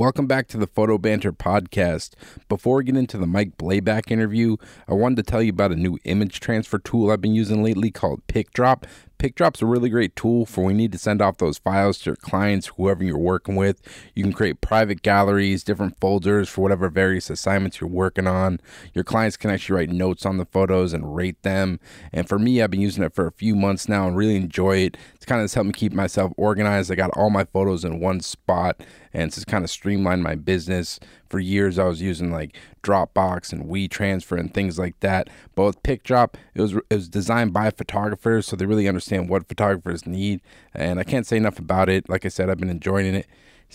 Welcome back to the Photo Banter podcast. Before we get into the Mike Blabac interview, I wanted to tell you about a new image transfer tool I've been using lately called PicDrop. PicDrop's a really great tool for when you need to send off those files to your clients, whoever you're working with. You can create private galleries, different folders for whatever various assignments you're working on. Your clients can actually write notes on the photos and rate them. And for me, I've been using it for a few months now and really enjoy it. It's kind of helped me keep myself organized. I got all my photos in one spot and it's just kind of streamlined my business. For years, I was using like Dropbox and WeTransfer and things like that. But with PicDrop, it was it was designed by photographers, so they really understand what photographers need. And I can't say enough about it. Like I said, I've been enjoying it.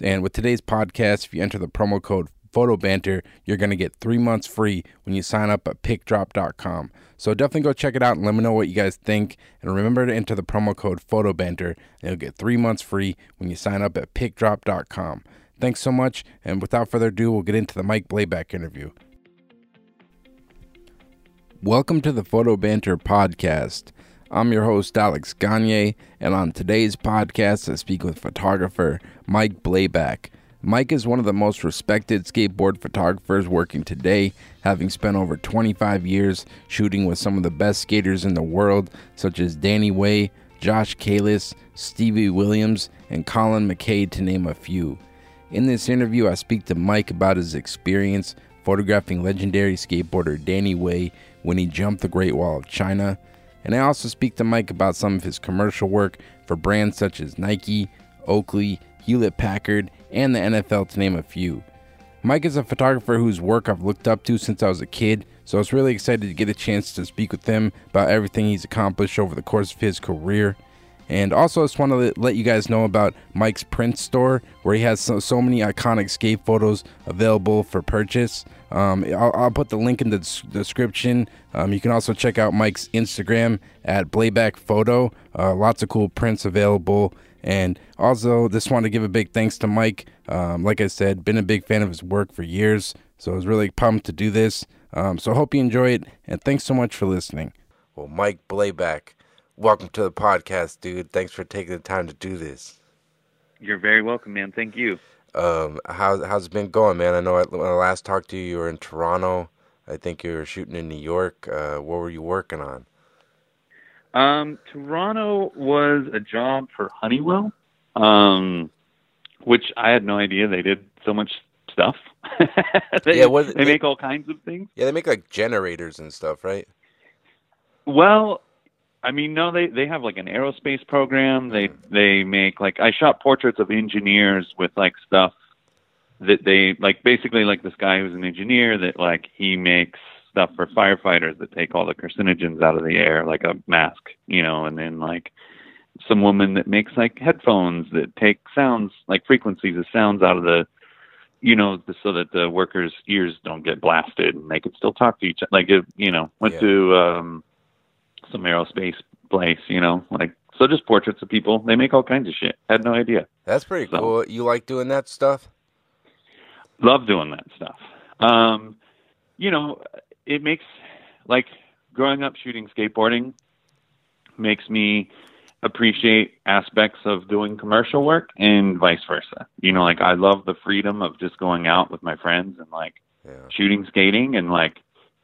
And with today's podcast, if you enter the promo code Photo Banter, you're going to get three months free when you sign up at picdrop.com. So definitely go check it out and let me know what you guys think. And remember to enter the promo code Photo Banter, and you'll get three months free when you sign up at picdrop.com. Thanks so much, and without further ado, we'll get into the Mike Blabac interview. Welcome to the Photo Banter podcast. I'm your host, Alex Gagne, and on today's podcast, I speak with photographer Mike Blabac. Mike is one of the most respected skateboard photographers working today, having spent over 25 years shooting with some of the best skaters in the world, such as Danny Way, Josh Kalis, Stevie Williams, and Colin McKay, to name a few. In this interview, I speak to Mike about his experience photographing legendary skateboarder Danny Way when he jumped the Great Wall of China. And I also speak to Mike about some of his commercial work for brands such as Nike, Oakley, Hewlett Packard, and the NFL, to name a few. Mike is a photographer whose work I've looked up to since I was a kid, so I was really excited to get a chance to speak with him about everything he's accomplished over the course of his career. And also, I just want to let you guys know about Mike's print store, where he has so, so many iconic skate photos available for purchase. Um, I'll, I'll, put the link in the description. Um, you can also check out Mike's Instagram at Blabac Photo. Uh, lots of cool prints available. And also, just want to give a big thanks to Mike. Um, like I said, been a big fan of his work for years, so I was really pumped to do this. Um, so hope you enjoy it, and thanks so much for listening. Well, Mike Blabac welcome to the podcast, dude. Thanks for taking the time to do this. You're very welcome, man. Thank you. Um, how's how's it been going, man? I know when I last talked to you, you were in Toronto. I think you were shooting in New York. Uh, what were you working on? Um, Toronto was a job for Honeywell, um, which I had no idea they did so much stuff. they, yeah, what, they, they make all kinds of things. Yeah, they make like generators and stuff, right? Well, I mean, no, they they have like an aerospace program. They they make like I shot portraits of engineers with like stuff that they like basically like this guy who's an engineer that like he makes stuff for firefighters that take all the carcinogens out of the air like a mask, you know, and then like some woman that makes like headphones that take sounds like frequencies of sounds out of the you know so that the workers ears don't get blasted and they can still talk to each other like it, you know went yeah. to um some aerospace place, you know, like so just portraits of people. They make all kinds of shit. Had no idea. That's pretty so, cool. You like doing that stuff? Love doing that stuff. Um, you know, it makes like growing up shooting skateboarding makes me appreciate aspects of doing commercial work and vice versa. You know, like I love the freedom of just going out with my friends and like yeah. shooting skating and like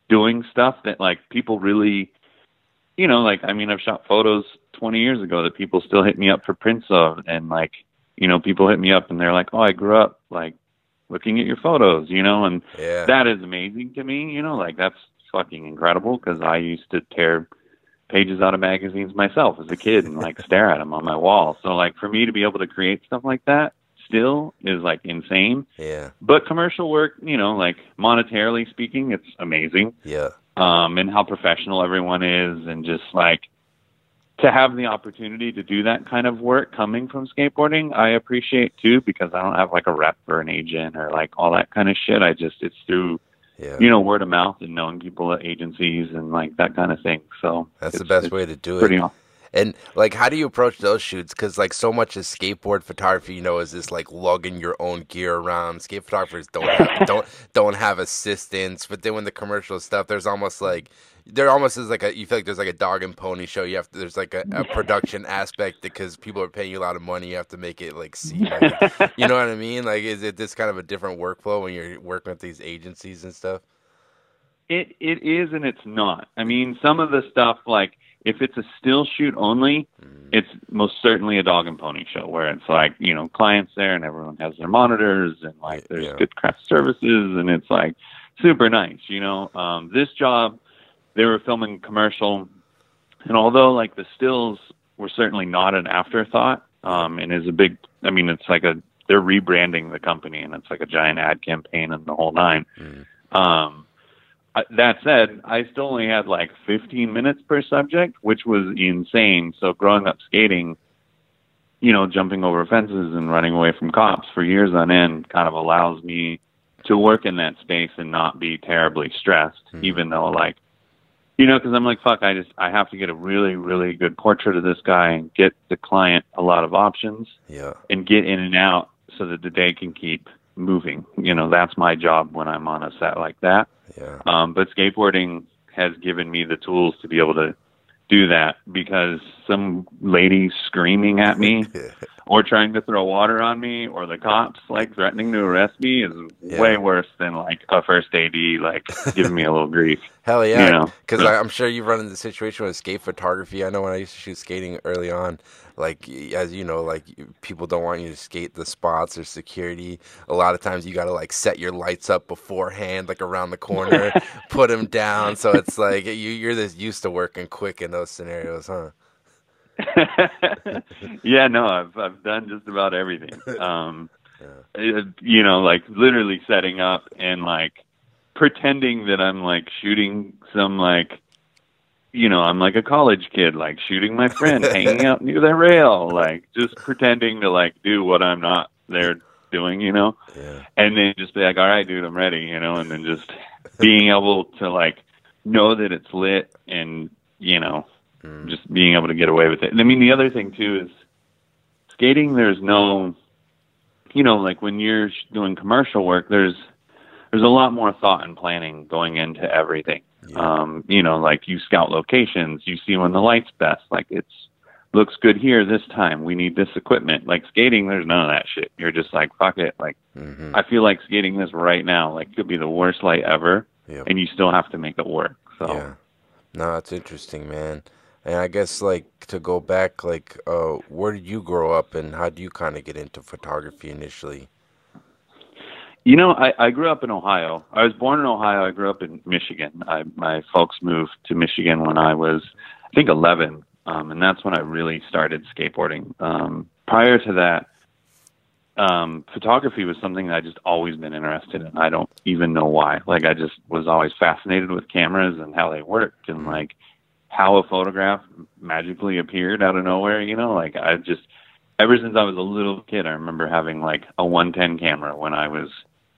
doing stuff that like people really you know, like I mean, I've shot photos 20 years ago that people still hit me up for prints of, and like, you know, people hit me up and they're like, "Oh, I grew up like looking at your photos," you know, and yeah. that is amazing to me. You know, like that's fucking incredible because I used to tear pages out of magazines myself as a kid and like stare at them on my wall. So like for me to be able to create stuff like that still is like insane. Yeah. But commercial work, you know, like monetarily speaking, it's amazing. Yeah um, and how professional everyone is, and just like to have the opportunity to do that kind of work coming from skateboarding, I appreciate too because I don't have like a rep or an agent or like all that kind of shit. I just it's through yeah. you know word of mouth and knowing people at agencies and like that kind of thing. So that's the best way to do it. Pretty awesome. And like, how do you approach those shoots? Because like, so much of skateboard photography, you know, is this like lugging your own gear around. Skate photographers don't have, don't don't have assistants. But then when the commercial stuff, there's almost like there almost is like a you feel like there's like a dog and pony show. You have to, there's like a, a production aspect because people are paying you a lot of money. You have to make it like seem like you know what I mean. Like, is it this kind of a different workflow when you're working with these agencies and stuff? It it is and it's not. I mean, some of the stuff like if it's a still shoot only, mm. it's most certainly a dog and pony show where it's like you know clients there and everyone has their monitors and like there's yeah. good craft services and it's like super nice. You know, um, this job they were filming commercial, and although like the stills were certainly not an afterthought, um, and is a big. I mean, it's like a they're rebranding the company, and it's like a giant ad campaign and the whole nine. Mm. Um, that said, I still only had like 15 minutes per subject, which was insane. So growing up skating, you know, jumping over fences and running away from cops for years on end kind of allows me to work in that space and not be terribly stressed, mm. even though like you know, because I'm like, fuck, I just I have to get a really, really good portrait of this guy and get the client a lot of options. Yeah. And get in and out so that the day can keep moving. You know, that's my job when I'm on a set like that. Yeah. Um, but skateboarding has given me the tools to be able to do that because some lady screaming at me or trying to throw water on me or the cops like threatening to arrest me is yeah. way worse than like a first AD like giving me a little grief. Hell yeah, because you know? I'm sure you've run into the situation with skate photography. I know when I used to shoot skating early on, like as you know, like people don't want you to skate the spots or security. A lot of times you got to like set your lights up beforehand, like around the corner, put them down. So it's like you you're just used to working quick in those scenarios, huh? yeah, no, I've I've done just about everything. Um, yeah. you know, like literally setting up and like pretending that I'm like shooting some like you know, I'm like a college kid, like shooting my friend, hanging out near the rail, like just pretending to like do what I'm not there doing, you know? Yeah. And then just be like, all right, dude, I'm ready, you know, and then just being able to like know that it's lit and, you know, mm. just being able to get away with it. And I mean, the other thing too is skating, there's no, you know, like when you're doing commercial work, there's, there's a lot more thought and planning going into everything. Yeah. Um, you know, like you scout locations, you see when the light's best, like it's looks good here this time. We need this equipment. Like skating, there's none of that shit. You're just like, fuck it. Like, mm-hmm. I feel like skating this right now, like could be the worst light ever, yep. and you still have to make it work. So, yeah. No, it's interesting, man. And I guess like to go back, like, uh, where did you grow up, and how do you kind of get into photography initially? You know, I, I grew up in Ohio. I was born in Ohio. I grew up in Michigan. I, my folks moved to Michigan when I was, I think, 11, um, and that's when I really started skateboarding. Um, prior to that, um, photography was something that I just always been interested in. I don't even know why. Like, I just was always fascinated with cameras and how they worked, and like how a photograph magically appeared out of nowhere. You know, like I just ever since I was a little kid, I remember having like a 110 camera when I was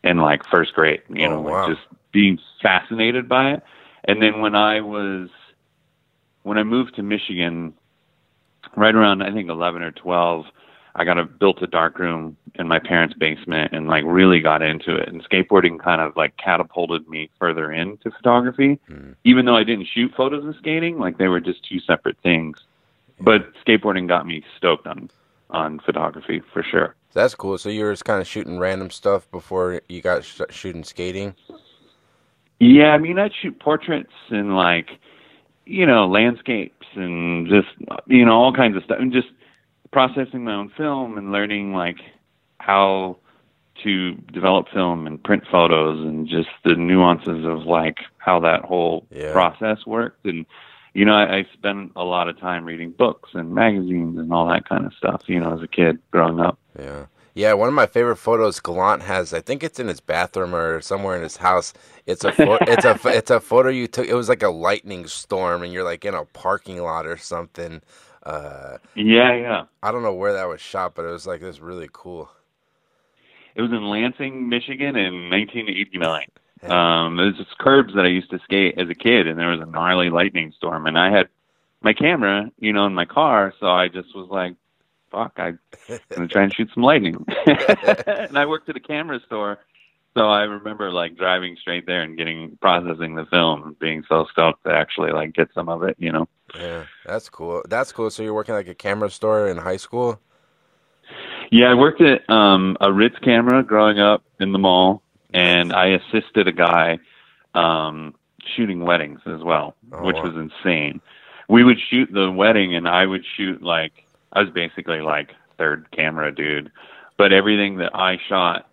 in like first grade, you know, oh, wow. like just being fascinated by it. And then when I was when I moved to Michigan, right around I think eleven or twelve, I got a built a dark room in my parents' basement and like really got into it. And skateboarding kind of like catapulted me further into photography, mm. even though I didn't shoot photos of skating. Like they were just two separate things. But skateboarding got me stoked on on photography for sure. That's cool. So you were just kind of shooting random stuff before you got sh- shooting skating. Yeah, I mean, I'd shoot portraits and like, you know, landscapes and just you know all kinds of stuff, and just processing my own film and learning like how to develop film and print photos and just the nuances of like how that whole yeah. process worked and you know, I, I spent a lot of time reading books and magazines and all that kind of stuff, you know, as a kid growing up. Yeah. Yeah, one of my favorite photos Gallant has, I think it's in his bathroom or somewhere in his house. It's a fo- it's a it's a photo you took. It was like a lightning storm, and you're like in a parking lot or something. Uh, yeah, yeah. I don't know where that was shot, but it was like was really cool. It was in Lansing, Michigan, in 1989. Um, there's just curbs that I used to skate as a kid, and there was a gnarly lightning storm, and I had my camera, you know, in my car. So I just was like, fuck, I'm gonna try and shoot some lightning. and I worked at a camera store, so I remember like driving straight there and getting processing the film, and being so stoked to actually like get some of it, you know. Yeah, that's cool. That's cool. So you're working like a camera store in high school? Yeah, I worked at um, a Ritz camera growing up in the mall, and I assisted a guy um, shooting weddings as well, Oh, which wow. was insane. We would shoot the wedding, and I would shoot like I was basically like third camera dude, but everything that I shot,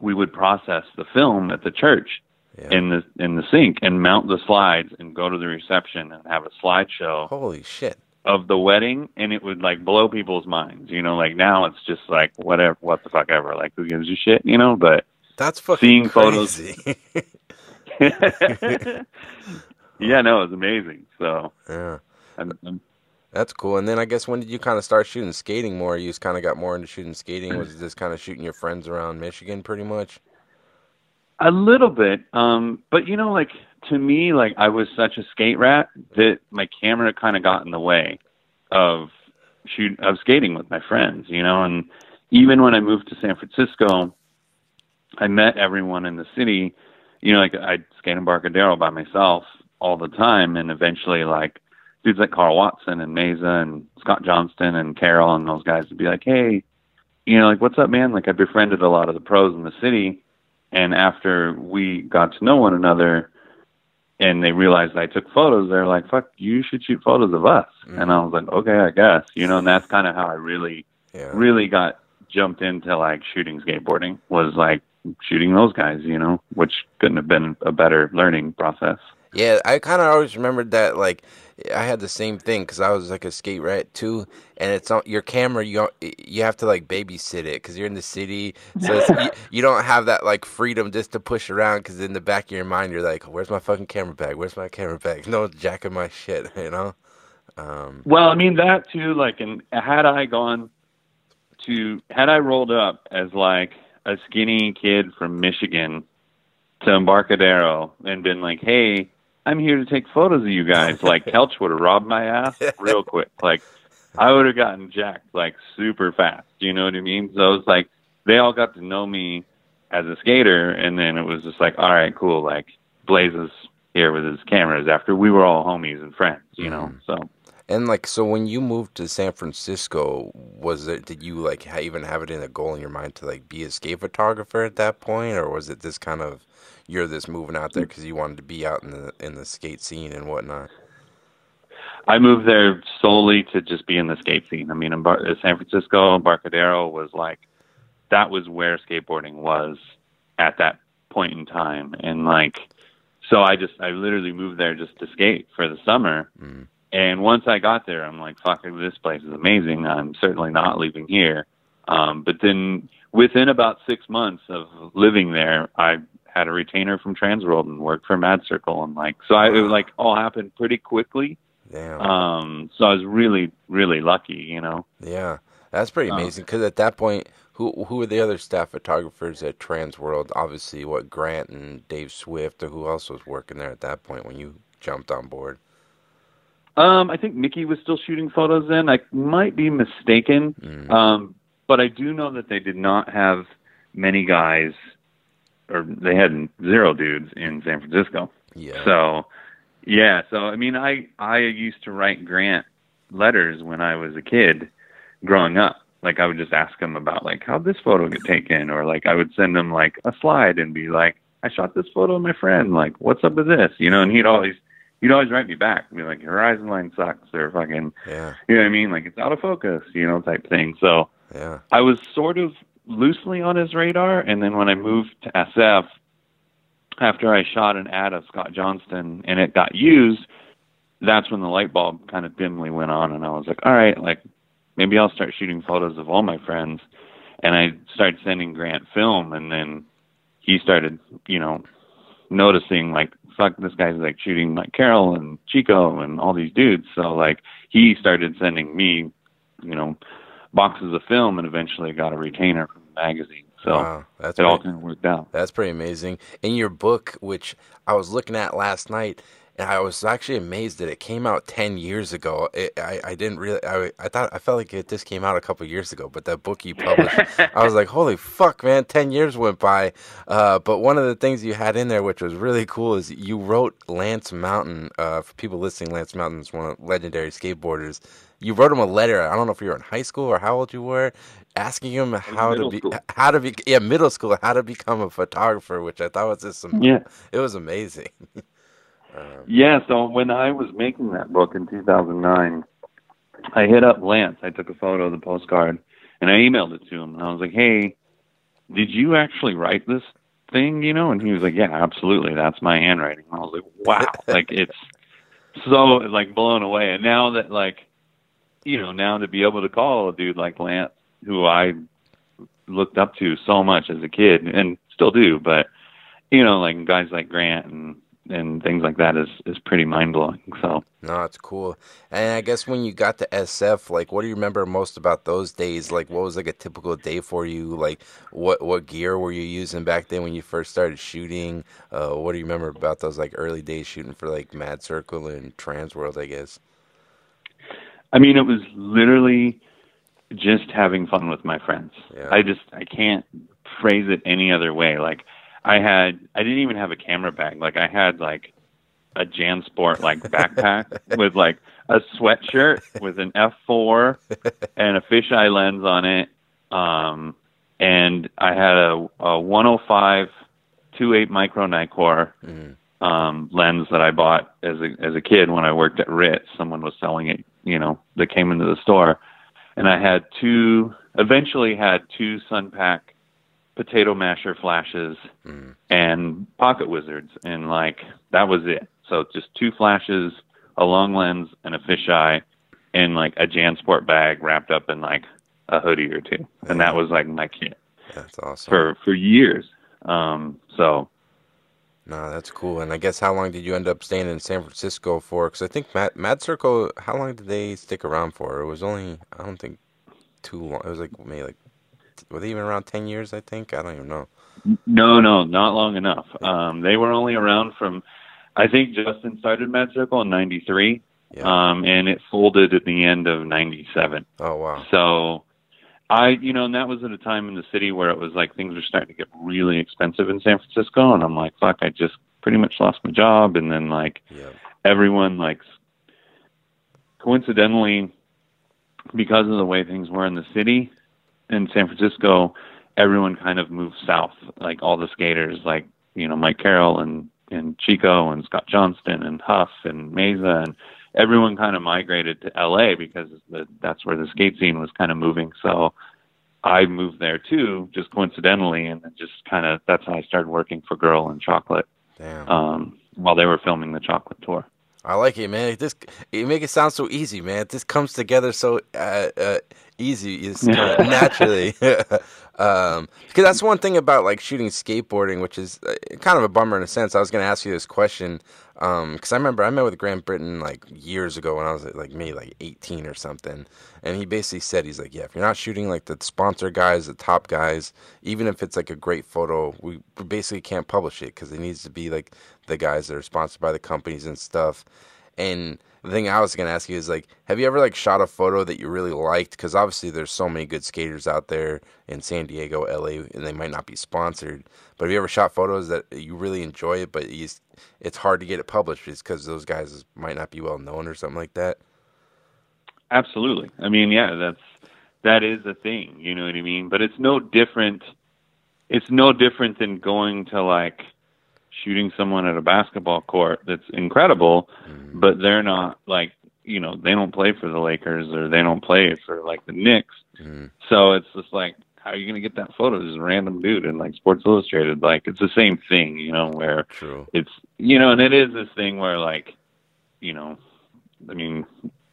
we would process the film at the church Yeah. in the in the sink and mount the slides and go to the reception and have a slideshow Holy shit. of the wedding and it would like blow people's minds you know like now it's just like whatever what the fuck ever like who gives a shit you know but That's fucking Seeing photos- yeah no it was amazing so yeah. I'm, I'm, That's cool. And then I guess when did you kind of start shooting skating more? You just kind of got more into shooting skating. Was it just kind of shooting your friends around Michigan, pretty much? a little bit um but you know like to me like i was such a skate rat that my camera kind of got in the way of shoot of skating with my friends you know and even when i moved to san francisco i met everyone in the city you know like i'd skate embarcadero by myself all the time and eventually like dudes like karl watson and mesa and scott johnston and carroll and those guys would be like hey you know like what's up man like i befriended a lot of the pros in the city and after we got to know one another and they realized I took photos, they're like, fuck, you should shoot photos of us. Mm-hmm. And I was like, okay, I guess. You know, and that's kind of how I really, Yeah. really got jumped into like shooting skateboarding was like shooting those guys, you know, which couldn't have been a better learning process. Yeah, I kind of always remembered that. Like, I had the same thing because I was like a skate rat too, and it's on your camera. You you have to like babysit it because you're in the city, so it's, you, you don't have that like freedom just to push around. Because in the back of your mind, you're like, "Where's my fucking camera bag? Where's my camera bag? No one's jacking my shit," you know. Um, Well, I mean that too. Like, and had I gone to, had I rolled up as like a skinny kid from Michigan to Embarcadero and been like, "Hey, I'm here to take photos of you guys," like Kelch would have robbed my ass real quick. Like, I would have gotten jacked like super fast. You know what I mean? So it's like they all got to know me as a skater, and then it was just like, all right, cool. Like Blaze is here with his cameras after we were all homies and friends. You know, mm. so. And like, so when you moved to San Francisco, was it? Did you like ha- even have it in a goal in your mind to like be a skate photographer at that point, or was it this kind of you're just moving out there because you wanted to be out in the in the skate scene and whatnot? I moved there solely to just be in the skate scene. I mean, in Bar- San Francisco, Embarcadero was like that was where skateboarding was at that point in time, and like so I just I literally moved there just to skate for the summer. Mm. And once I got there, I'm like, fuck, this place is amazing. I'm certainly not leaving here. Um, but then within about six months of living there, I had a retainer from Transworld and worked for Mad Circle, and like so I, it like all happened pretty quickly. Damn. Um, so I was really, really lucky, you know. Yeah, that's pretty Oh. amazing. Because at that point, who who were the other staff photographers at Transworld? Obviously, what Grant and Dave Swift, or who else was working there at that point when you jumped on board? Um, I think Mickey was still shooting photos then. I might be mistaken, Mm. um, but I do know that they did not have many guys, or they had zero dudes in San Francisco. Yeah. So, yeah. So I mean, I I used to write Grant letters when I was a kid, growing up. Like I would just ask him about like how this photo get taken, or like I would send him like a slide and be like, I shot this photo of my friend. Like, what's up with this? You know, and he'd always he'd always write me back, and be like, Horizon line sucks, or fucking, yeah. you know what I mean? Like it's out of focus, you know, type thing. So Yeah. I was sort of loosely on his radar, and then when I moved to SF, after I shot an ad of Scott Johnston and it got used, that's when the light bulb kind of dimly went on, and I was like, all right, like maybe I'll start shooting photos of all my friends, and I started sending Grant film, and then he started, you know, noticing like, fuck, this guy's like shooting like Carroll and Chico and all these dudes, so like he started sending me, you know boxes of film and eventually got a retainer from the magazine. So wow, that's it all kind of worked out. that's pretty amazing. In your book, which I was looking at last night, and I was actually amazed that it came out ten years ago. It, I I didn't really I I thought I felt like it just came out a couple years ago, but that book you published, I was like, holy fuck, man, ten years went by. Uh, but one of the things you had in there, which was really cool, is you wrote Lance Mountain. Uh, for people listening, Lance Mountain is one of legendary skateboarders. You wrote him a letter. I don't know if you were in high school or how old you were, asking him how to be school. how to be yeah middle school how to become a photographer, which I thought was just some Yeah. it was amazing. Um, yeah, so when I was making that book in 2009, I hit up Lance. I took a photo of the postcard and I emailed it to him. And I was like, hey, did you actually write this thing, you know? And he was like, yeah, absolutely. That's my handwriting. And I was like, wow. like, it's so, like, blown away. And now that, like, you know, now to be able to call a dude like Lance, who I looked up to so much as a kid and still do, but, you know, like guys like Grant and and things like that is is pretty mind blowing. So No, it's cool. And I guess when you got to SF, like, what do you remember most about those days? Like, what was like a typical day for you? Like, what what gear were you using back then when you first started shooting? Uh, what do you remember about those like early days shooting for like Mad Circle and Trans World? I guess. I mean, it was literally just having fun with my friends. Yeah. I just I can't phrase it any other way. Like I had I didn't even have a camera bag. Like I had like a JanSport like backpack with like a sweatshirt with an F4 and a fisheye lens on it. Um and I had a, a 105 28 micro Nikkor Mhm. um, lens that I bought as a as a kid when I worked at Ritz. Someone was selling it, you know, that came into the store, and I had two. Eventually, had two Sunpak potato masher flashes Mhm. and pocket wizards, and like that was it. So just two flashes, a long lens, and a fisheye, and like a JanSport bag wrapped up in like a hoodie or two, and that was like my kit That's awesome. for for years. Um, so No, that's cool. And I guess how long did you end up staying in San Francisco for? Because I think Mad, Mad Circle, how long did they stick around for? It was only, I don't think, too long. It was like maybe like, were they even around 10 years, I think? I don't even know. No, no, not long enough. Um, they were only around from, I think Justin started Mad Circle in '93, Yeah. um, and it folded at the end of '97. oh, wow. So, I, you know, and that was at a time in the city where it was like things were starting to get really expensive in San Francisco, and I'm like, fuck, I just pretty much lost my job, and then like Yeah. everyone like coincidentally because of the way things were in the city in San Francisco everyone kind of moved south like all the skaters like you know Mike Carroll and and Chico and Scott Johnston and Huff and Mesa and everyone kind of migrated to LA because the, that's where the skate scene was kind of moving so I moved there too just coincidentally and just kind of that's how I started working for Girl and Chocolate Damn. um while they were filming the chocolate tour I like it, man. It just you make it sound so easy, man. It just comes together so uh, uh, easy, it's kinda naturally. um, because that's one thing about like shooting skateboarding, which is uh, kind of a bummer in a sense. I was going to ask you this question because I remember I met with Grant Brittain like years ago when I was like maybe like 18 or something, and he basically said he's like, yeah, if you're not shooting like the sponsor guys, the top guys, even if it's like a great photo, we basically can't publish it because it needs to be like the guys that are sponsored by the companies and stuff. And the thing I was gonna ask you is like, have you ever like shot a photo that you really liked? Because obviously there's so many good skaters out there in San Diego, LA, and they might not be sponsored. But have you ever shot photos that you really enjoy it, but you, it's hard to get it published because those guys might not be well known or something like that? Absolutely. I mean, yeah, that's that is a thing, you know what I mean? But it's no different it's no different than going to like shooting someone at a basketball court that's incredible, Mm-hmm. but they're not like, you know, they don't play for the Lakers or they don't play for like the Knicks. Mhm. So it's just like how are you going to get that photo? A random dude in like Sports Illustrated. Like it's the same thing, you know, where True. it's you know, and it is this thing where like, you know, I mean,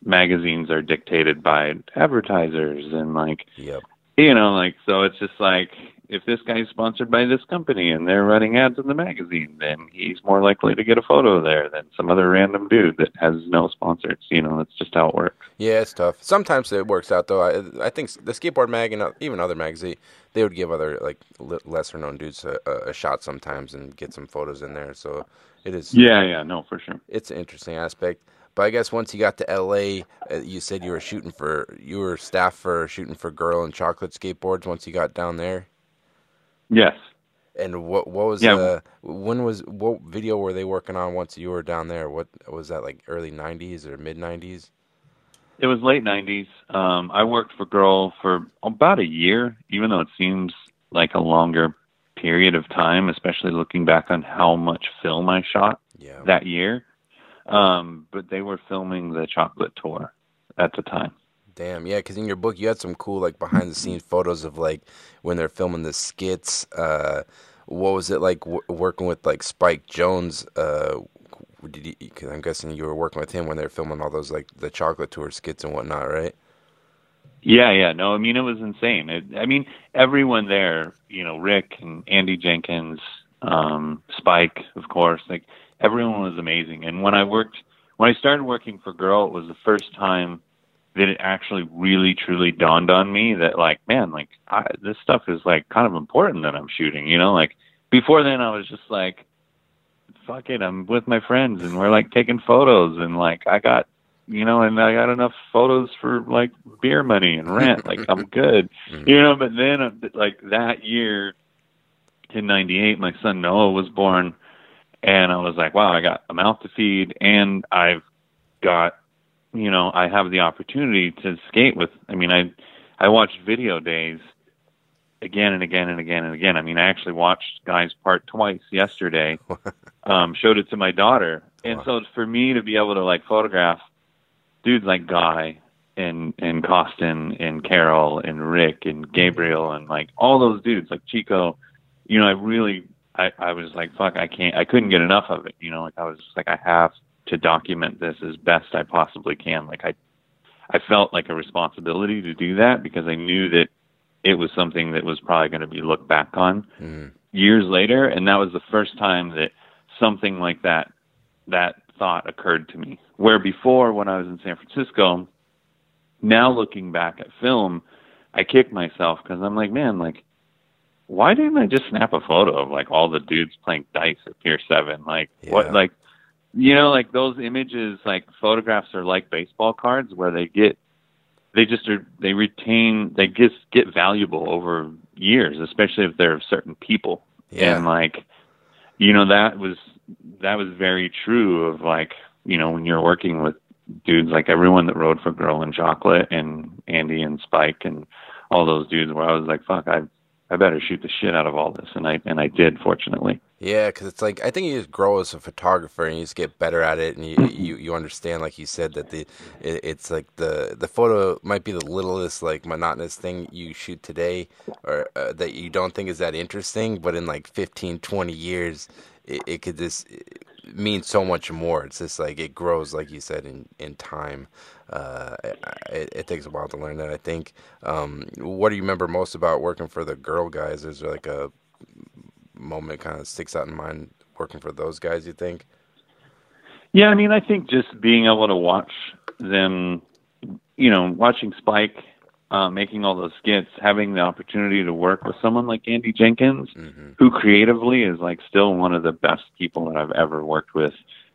magazines are dictated by advertisers and like Yep. you know, like so it's just like if this guy's sponsored by this company and they're running ads in the magazine, then he's more likely to get a photo there than some other random dude that has no sponsors. You know, that's just how it works. Yeah, it's tough. Sometimes it works out though. I, I think the skateboard mag and even other magazines they would give other like lesser known dudes a, a, shot sometimes and get some photos in there. So it is. Yeah, yeah, no, for sure. It's an interesting aspect. But I guess once you got to LA, uh, you said you were shooting for you were staff for shooting for Girl and Chocolate skateboards. Once you got down there. Yes. And what what was yeah. the when was what video were they working on once you were down there? What was that like early '90s or mid '90s? It was late '90s. Um, I worked for Girl for about a year, even though it seems like a longer period of time, especially looking back on how much film I shot yeah. that year. Um, but they were filming the chocolate tour at the time. Damn, yeah, because in your book you had some cool like behind the scenes photos of like when they're filming the skits. Uh, what was it like w- working with like Spike Jonze? Uh, did you, cause I'm guessing you were working with him when they were filming all those like the chocolate tour skits and whatnot, right? Yeah, yeah. No, I mean it was insane. It, I mean everyone there, you know, Rick and Andy Jenkins, um, Spike, of course, like everyone was amazing. And when I worked, when I started working for Girl, it was the first time that it actually really truly dawned on me that like, man, like I, this stuff is like kind of important that I'm shooting. You know, like before then I was just like, fuck it, I'm with my friends and we're like taking photos and like I got you know, and I got enough photos for like beer money and rent. like I'm good, mm-hmm. you know. But then, uh, like that year in '98, my son Noah was born, and I was like, wow, I got a mouth to feed, and I've got, you know, I have the opportunity to skate with. I mean, I I watched video days again and again and again and again. I mean, I actually watched Guy's Part twice yesterday. um, showed it to my daughter, and so for me to be able to like photograph dudes like Guy and and Koston and Carroll and Rick and Gabriel and like all those dudes like Chico, you know, I really I, I was like, fuck, I can't, I couldn't get enough of it. You know, like I was just like, I have to document this as best I possibly can. Like I, I felt like a responsibility to do that because I knew that it was something that was probably going to be looked back on mm. years later. And that was the first time that something like that, that thought occurred to me. Where before, when I was in San Francisco, now looking back at film, I kick myself because I'm like, man, like why didn't I just snap a photo of like all the dudes playing dice at Pier Seven? Like yeah. what? Like you know, like those images, like photographs are like baseball cards where they get they just are they retain they just get valuable over years, especially if they're of certain people. Yeah. And like you know that was that was very true of like you know when you're working with dudes like everyone that rode for Girl and Chocolate and Andy and Spike and all those dudes where I was like fuck I I better shoot the shit out of all this, and I and I did, fortunately. Yeah, because it's like I think you just grow as a photographer, and you just get better at it, and you you, you understand, like you said, that the it, it's like the the photo might be the littlest like monotonous thing you shoot today, or uh, that you don't think is that interesting, but in like 15, 20 years, it, it could just mean so much more. It's just like it grows, like you said, in in time. Uh, it, it, takes a while to learn that. I think. Um, what do you remember most about working for the girl guys? Is there like a moment kind of sticks out in mind working for those guys? You think? Yeah, I mean, I think just being able to watch them, you know, watching Spike uh, making all those skits, having the opportunity to work with someone like Andy Jenkins, mm-hmm. who creatively is like still one of the best people that I've ever worked with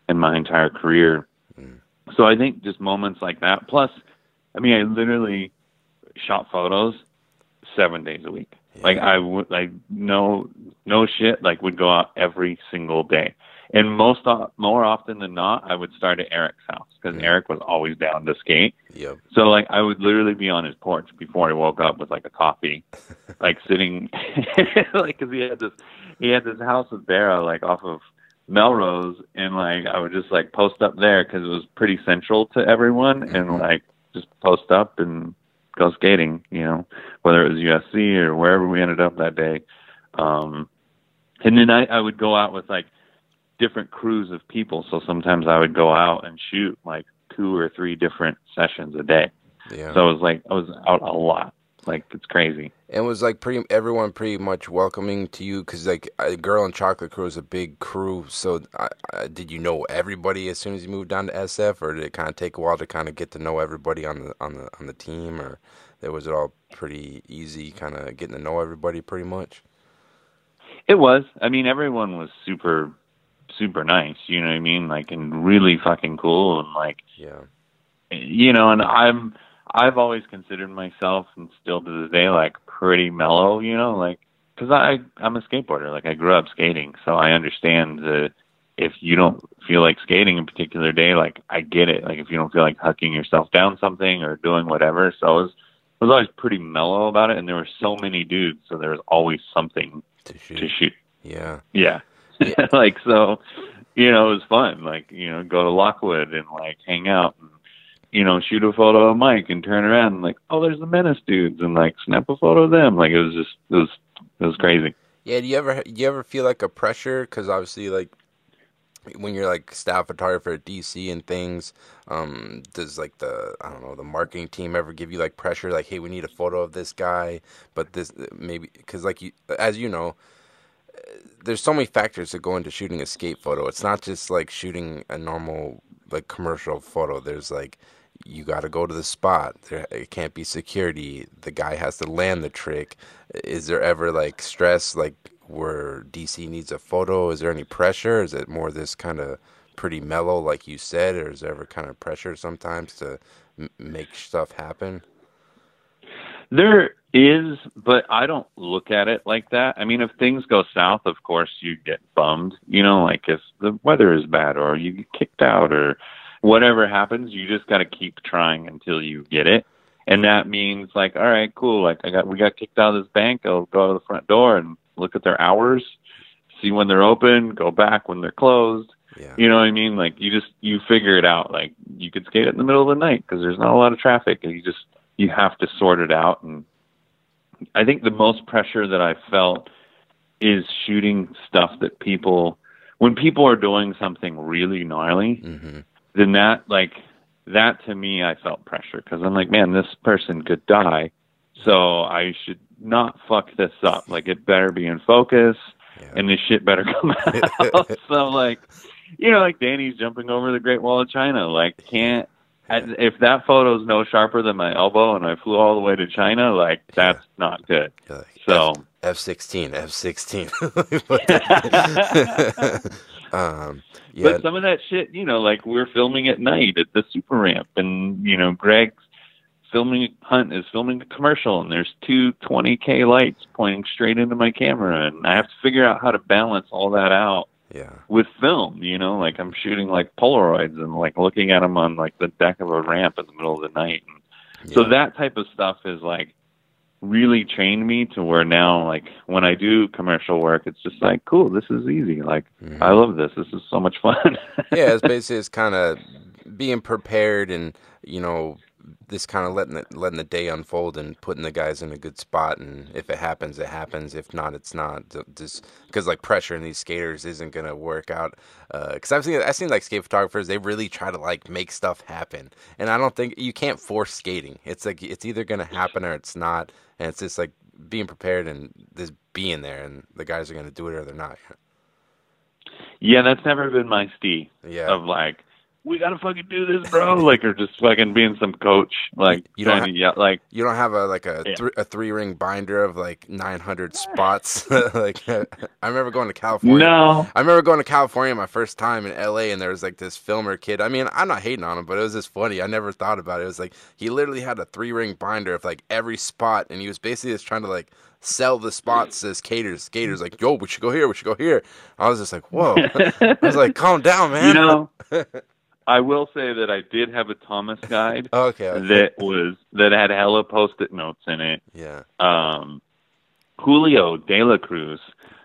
in my entire career. So I think just moments like that. Plus, I mean, I literally shot photos seven days a week. Yeah. Like I would, like no, no shit. Like would go out every single day. And most uh, more often than not, I would start at Eric's house because Eric was always down to skate. Yep. So like I would literally be on his porch before he woke up with like a coffee, like sitting, like because he had this he had this house with Barra like off of Melrose, and like I would just like post up there because it was pretty central to everyone, mm-hmm. and like just post up and go skating. You know, whether it was USC or wherever we ended up that day. Um, and then I, I would go out with like different crews of people. So sometimes I would go out and shoot like two or three different sessions a day. Yeah. So I was like I was out a lot. Like it's crazy. And was like pretty everyone pretty much welcoming to you because like a Girl and Chocolate Crew is a big crew. So uh, uh, did you know everybody as soon as you moved down to SF, or did it kind of take a while to kind of get to know everybody on the on the on the team, or there was it all pretty easy, kind of getting to know everybody pretty much? It was. I mean, everyone was super super nice. You know what I mean? Like and really fucking cool and like yeah. You know, and I'm I've always considered myself and still to this day like pretty mellow. You know, like because I I'm a skateboarder. Like I grew up skating, so I understand that if you don't feel like skating a particular day, like I get it. Like if you don't feel like hucking yourself down something or doing whatever, so I was I was always pretty mellow about it. And there were so many dudes, so there was always something To shoot. to shoot. Yeah. Yeah. like so, you know, it was fun. Like, you know, go to Lockwood and like hang out and you know, shoot a photo of Mike and turn around and like, oh, there's the Menace dudes and like snap a photo of them. Like it was just it was it was crazy. Yeah, do you ever do you ever feel like a pressure? Because obviously, like when you're like staff photographer at DC and things, um, does like the I don't know the marketing team ever give you like pressure? Like, hey, we need a photo of this guy, but this maybe because like you, as you know, there's so many factors that go into shooting a skate photo. It's not just like shooting a normal like commercial photo. There's like you got to go to the spot. There it can't be security. The guy has to land the trick. Is there ever like stress like where DC needs a photo? Is there any pressure? Is it more this kind of pretty mellow like you said or is there ever kind of pressure sometimes to m- make stuff happen? There is, but I don't look at it like that. I mean, if things go south, of course you get bummed. You know, like if the weather is bad or you get kicked out or whatever happens, you just got to keep trying until you get it. And that means like, all right, cool. Like I got, we got kicked out of this bank. I'll go to the front door and look at their hours, see when they're open, go back when they're closed. Yeah. You know what I mean? Like you just you figure it out. Like you could skate it in the middle of the night because there's not a lot of traffic, and you just you have to sort it out. And I think the most pressure that I felt is shooting stuff that people when people are doing something really gnarly, hmm then that like that to me I felt pressure because I'm like, man, this person could die, so I should not fuck this up. Like it better be in focus, Yeah. and this shit better come out. so like, you know, like Danny's jumping over the Great Wall of China. Like, can't if that photo's no sharper than my elbow, and I flew all the way to China, like that's not good. You're So. F sixteen, F sixteen. Um, yeah, But some of that shit, you know, like we're filming at night at the super ramp, and you know, Greg's filming Hunt is filming a commercial, and there's two 20k lights pointing straight into my camera, and I have to figure out how to balance all that out yeah, with film. You know, like I'm shooting like Polaroids and like looking at them on like the deck of a ramp in the middle of the night. And so that type of stuff is like really trained me to where now like when I do commercial work it's just like cool this is easy. Like Mhm. I love this. This is so much fun. Yeah, it's basically it's kind of being prepared and you know this kind of letting it, letting the day unfold and putting the guys in a good spot and if it happens it happens. If not it's not. Just because like pressure in these skaters isn't gonna work out uh, because I've seen I've seen like skate photographers they really try to like make stuff happen and I don't think you can't force skating. It's like it's either gonna happen or it's not and it's just like being prepared and just being there and the guys are gonna do it or they're not. Yeah that's never been my stee yeah. of like we gotta fucking do this bro like or just fucking being some coach like You don't to yell like You don't have a like a Yeah. thr a three ring binder of like 900 spots. like I remember going to California. no I remember going to California my first time in LA, and there was like this filmer kid. I mean, I'm not hating on him, but it was just funny. I never thought about it. It was like he literally had a three ring binder of like every spot, and he was basically just trying to like sell the spots as skaters. Skaters like, yo, we should go here, we should go here. I was just like, whoa. I was like, calm down, man. you know I will say that I did have a Thomas guide okay. okay. that was that had hella post-it notes in it yeah. um, Julio De La Cruz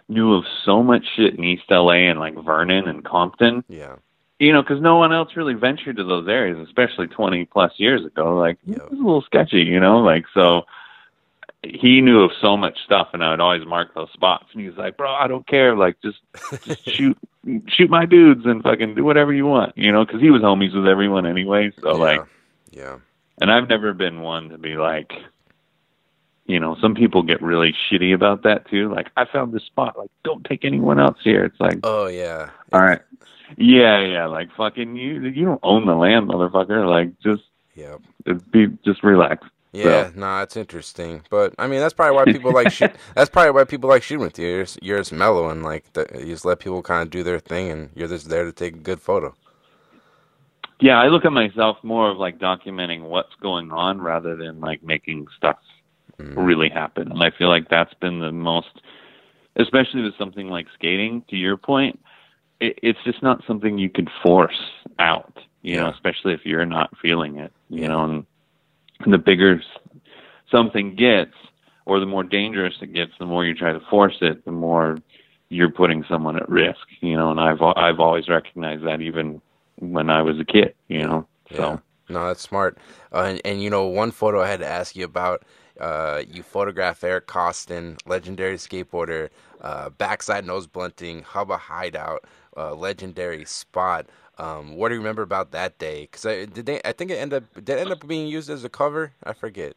knew of so much shit in East LA and like Vernon and Compton, Yeah. you know, because no one else really ventured to those areas, especially 20 plus years ago. Like, it was a little sketchy, you know, like, so he knew of so much stuff and I would always mark those spots. And he was like, bro, I don't care. Like, just, just shoot, shoot my dudes and fucking do whatever you want, you know, because he was homies with everyone anyway. So, yeah. like, Yeah. and I've never been one to be like, you know, some people get really shitty about that too. Like, I found this spot. Like, don't take anyone else here. It's like, oh yeah, all right, yeah, yeah. Like, fucking you, you don't own the land, motherfucker. Like, just yep. be, just relax. Yeah, so. no, nah, it's interesting, but I mean, that's probably why people like shoot. That's probably why people like shooting with you. You're just, you're just mellow and like the, you just let people kind of do their thing, and you're just there to take a good photo. Yeah, I look at myself more of like documenting what's going on rather than like making stuff mm. really happen. And I feel like that's been the most, especially with something like skating. To your point, it, it's just not something you could force out. You yeah. know, especially if you're not feeling it. You yeah. know, and the bigger something gets, or the more dangerous it gets, the more you try to force it, the more you're putting someone at risk. You know, and I've I've always recognized that even when I was a kid. You know, yeah. so. No, that's smart. Uh, and, and you know, one photo I had to ask you about. Uh, you photograph Eric Koston, legendary skateboarder, uh, backside nose blunting, Hubba Hideout, uh, legendary spot. Um, what do you remember about that day? Because I did they, I think it ended up did it end up being used as a cover. I forget.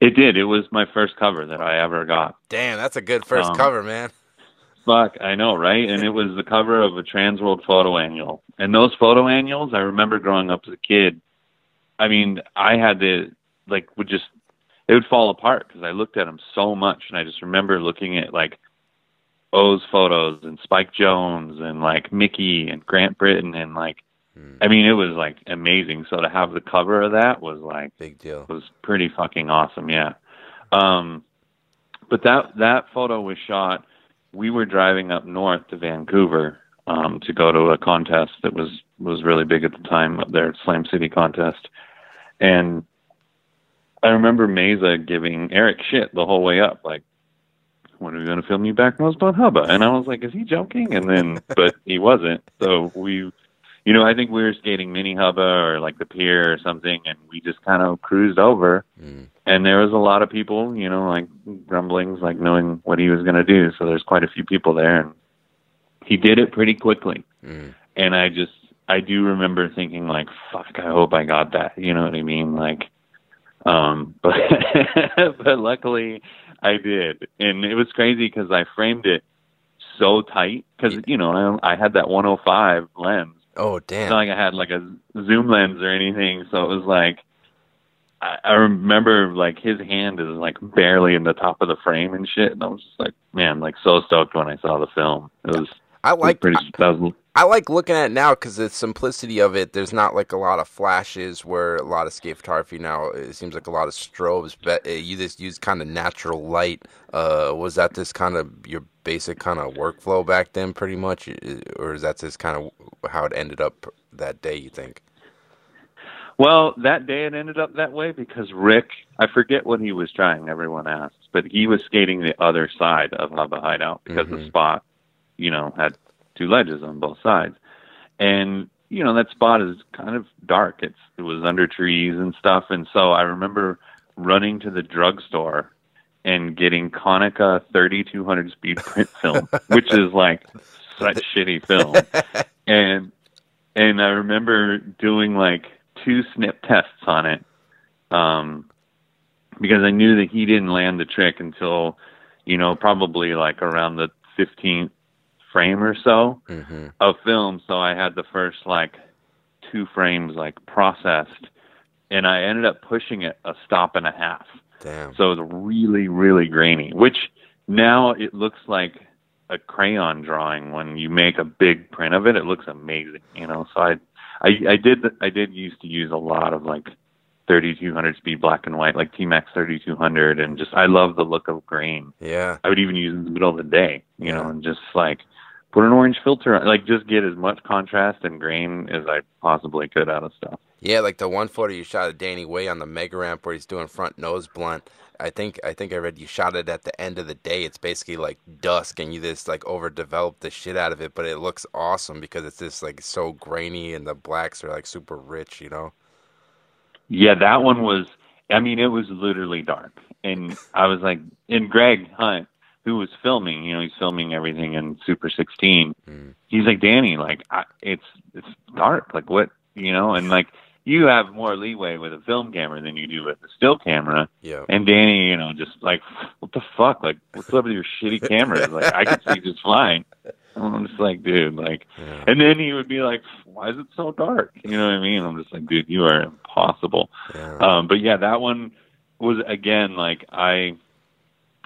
It did. It was my first cover that I ever got. Damn, that's a good first um, cover, man. Fuck, I know, right? And it was the cover of a Transworld photo annual. And those photo annuals, I remember growing up as a kid. I mean, I had to like would just it would fall apart because I looked at them so much, and I just remember looking at like O's photos and Spike Jonze and like Mickey and Grant Brittain and like hmm. I mean it was like amazing. So to have the cover of that was like big deal. Was pretty fucking awesome, yeah. Um but that that photo was shot we were driving up north to Vancouver um to go to a contest that was was really big at the time up there, Slam City contest. And I remember Mesa giving Eric shit the whole way up, like when are we going to film you back Nosebone Hubba? And I was like, is he joking? And then, but he wasn't. So we, you know, I think we were skating mini Hubba or like the pier or something, and we just kind of cruised over. Mm. And there was a lot of people, you know, like grumblings, like knowing what he was going to do. So there's quite a few people there, and he did it pretty quickly. Mm. And I just, I do remember thinking like, fuck, I hope I got that. You know what I mean? Like, um, but but luckily I did, and it was crazy because I framed it so tight because you know I, I had that 105 lens. Oh damn! It's not like I had like a zoom lens or anything, so it was like I, I remember like his hand is like barely in the top of the frame and shit, and I was just like, man, like so stoked when I saw the film. It was. I like pretty. Was I like looking at it now because the simplicity of it. There's not like a lot of flashes where a lot of skate photography now. It seems like a lot of strobes, but uh, you just use kind of natural light. Uh, was that this kind of your basic kind of workflow back then, pretty much, or is that just kind of how it ended up that day? You think? Well, that day it ended up that way because Rick, I forget what he was trying. Everyone asks, but he was skating the other side of Hubba Hideout because mm-hmm. the spot, you know, had two ledges on both sides. And you know that spot is kind of dark. It's it was under trees and stuff. And so I remember running to the drugstore and getting Konica 3200 speed print film, which is like such shitty film. And and I remember doing like two snip tests on it, um, because I knew that he didn't land the trick until, you know, probably like around the 15th frame or so mm-hmm. of film. So I had the first like two frames like processed, and I ended up pushing it a stop and a half. Damn. So it was really, really grainy, which now it looks like a crayon drawing. When you make a big print of it, it looks amazing. You know, so I, I, I did, I did used to use a lot of like 3200 speed black and white, like T Max 3200, and just I love the look of grain. Yeah, I would even use in the middle of the day, you yeah. know, and just like put an orange filter on, like just get as much contrast and grain as I possibly could out of stuff. Yeah, like the one photo you shot of Danny Way on the mega ramp where he's doing front nose blunt. I think I think I read you shot it at the end of the day. It's basically like dusk, and you just like overdeveloped the shit out of it, but it looks awesome because it's just like so grainy, and the blacks are like super rich, you know. Yeah, that one was. I mean, it was literally dark, and I was like, and Greg Hunt who was filming, you know, he's filming everything in Super 16. Mm. He's like, Danny, like, I, it's it's dark. Like, what, you know? And like, you have more leeway with a film camera than you do with a still camera. Yeah. And Danny, you know, just like, what the fuck? Like, what's up with your shitty cameras? Like, I can see just fine. I'm just like, dude, like, Yeah. and then he would be like, why is it so dark? You know what I mean? I'm just like, dude, you are impossible. Yeah. Um, but yeah, that one was again like I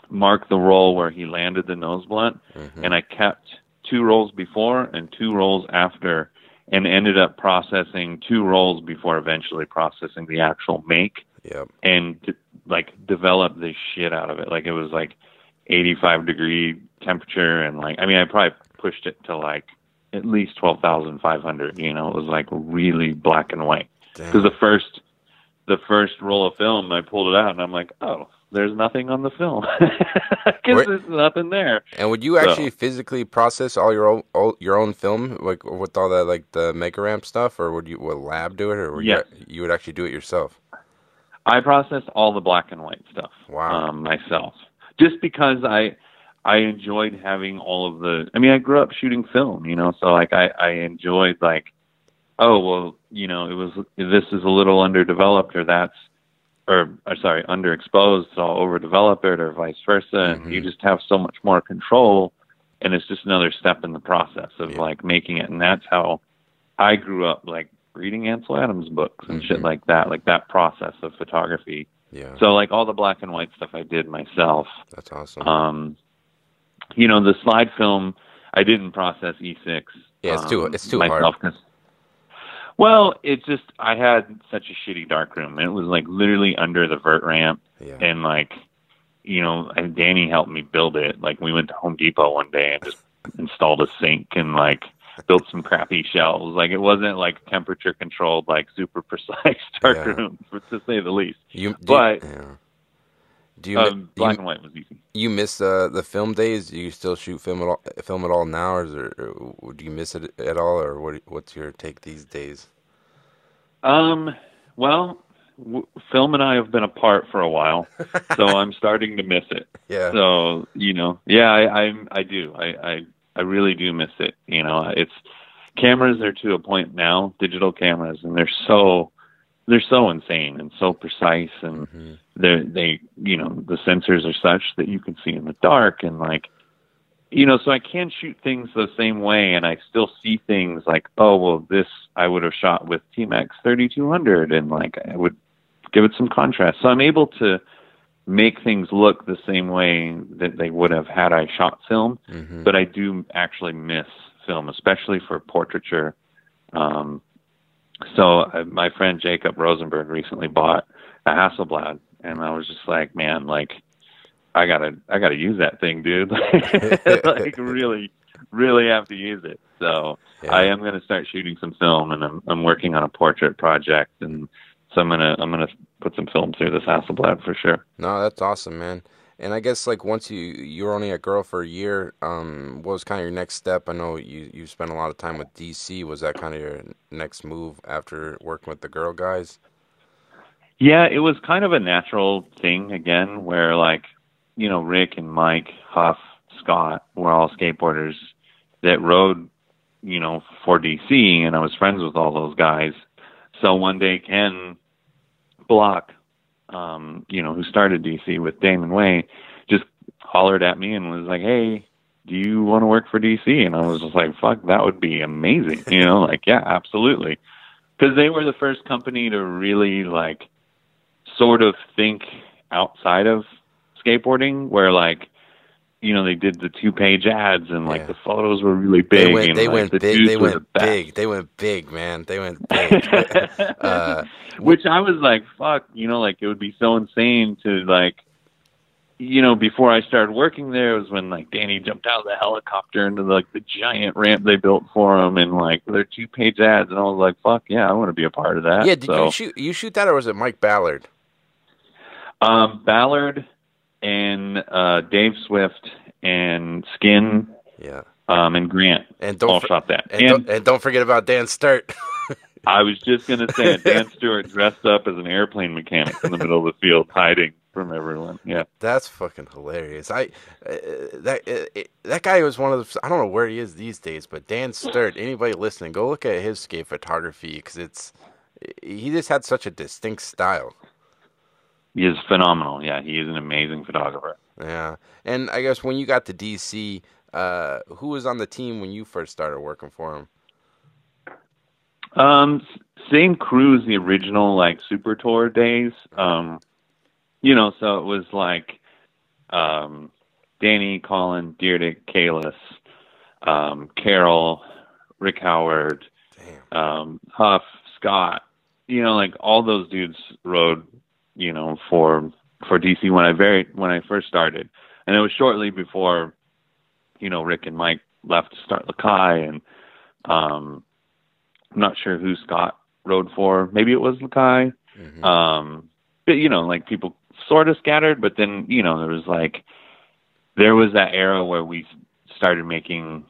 marked the roll where he landed the nose blunt, Mhm. and I kept two rolls before and two rolls after, and ended up processing two rolls before eventually processing the actual make Yep. and d- like develop the shit out of it. Like it was like 85 degree temperature, and like I mean, I probably pushed it to like at least 12,500. You know, it was like really black and white because the first the first roll of film I pulled it out and I'm like, oh, there's nothing on the film because there's nothing there. And would you actually physically process all your own all, your own film, like with all that like the Mega Ramp stuff, or would you would lab do it, or would Yes. you you would actually do it yourself? I process all the black and white stuff Wow. um, myself, just because I I enjoyed having all of the. I mean, I grew up shooting film, you know, so like I I enjoyed like, oh well, you know, it was this is a little underdeveloped or that's. Or, or sorry, underexposed, so I'll overdevelop it, or vice versa, Mhm. you just have so much more control, and it's just another step in the process of Yeah. like making it, and that's how I grew up, like reading Ansel Adams books and shit Mhm. like that, like that process of photography. Yeah. So like all the black and white stuff I did myself. That's awesome. Um, you know, the slide film I didn't process E6. Yeah, it's too- um, it's too hard. myself 'cause- well, it just I had such a shitty dark room. it was like literally under the vert ramp, yeah. and like, you know, and Danny helped me build it. Like we went to Home Depot one day and just installed a sink and like built some crappy shelves. Like it wasn't like temperature controlled, like super precise darkroom, for to say the least. You, but- you, yeah. Do you, Um, black you and white was easy. you miss uh, the film days? Do you still shoot film at all? Film at all now, or, is there, or do you miss it at all, or what? What's your take these days? Um, well, w- Film and I have been apart for a while, so I'm starting to miss it. Yeah. So you know, yeah, I I'm, I do. I, I I really do miss it. You know, it's cameras are to a point now, digital cameras, and they're so they're so insane and so precise, and hmm they they you know the sensors are such that you can see in the dark and like you know so i can shoot things the same way and i still see things like oh well this i would have shot with tmax 3200 and like i would give it some contrast. So i'm able to make things look the same way that they would have had i shot film hmm but i do actually miss film especially for portraiture um so uh, my friend jacob rosenberg recently bought a hasselblad and i was just like man like i gotta i gotta use that thing dude like really really have to use it so yeah. i am going to start shooting some film and i'm i'm working on a portrait project and so i'm going to i'm going to put some film through this hasselblad for sure No, that's awesome, man. And I guess like once you you were only a girl for a year, um, what was kind of your next step? I know you you spent a lot of time with DC. Was that kind of your next move after working with the girl guys? Yeah, it was kind of a natural thing again, where like, you know, Rick and Mike, Huff, Scott were all skateboarders that rode, you know, for DC, and I was friends with all those guys. So one day, Ken Block, um, you know, who started DC with Damon Way, just hollered at me and was like, "Hey, do you want to work for DC?" And I was just like, "Fuck, that would be amazing," you know, like, yeah, absolutely, because they were the first company to really like sort of think outside of skateboarding where like you know they did the two page ads and like Yeah. the photos were really big They went and they like, went the big. They were the went big. They went big, man. They went big. uh, which I was like fuck you know like it would be so insane to like you know before I started working there was when like Danny jumped out of the helicopter into like the giant ramp they built for him and like their two page ads and I was like fuck yeah I want to be a part of that yeah, did so you shoot you shoot that or was it Mike Ballard? Um, Ballard and uh, Dave Swift and Skin Yeah. um, and Grant And don't for, shot that. and, And, don't, and don't forget about Dan Sturt. I was just going to say it. Dan Sturt dressed up as an airplane mechanic in the middle of the field, hiding from everyone. Yeah. That's fucking hilarious. I uh, that uh, that guy was one of the. I don't know where he is these days, but Dan Sturt. Anybody listening, go look at his skate photography because it's he just had such a distinct style. He is phenomenal. Yeah, he is an amazing photographer. Yeah, and I guess when you got to DC, uh, who was on the team when you first started working for him? Um, same crew as the original like Super Tour days. Um, you know, so it was like um, Danny, Colin, Dyrdek, Kalis, um, Carroll, Rick Howard, um, Huff, Scott. You know, like all those dudes rode. You know, for for DC when I very when I first started, and it was shortly before, you know, Rick and Mike left to start Lakai, and um, I'm not sure who Scott rode for. Maybe it was Lakai. Mm-hmm. Um, but you know, like people sort of scattered, but then you know there was like there was that era where we started making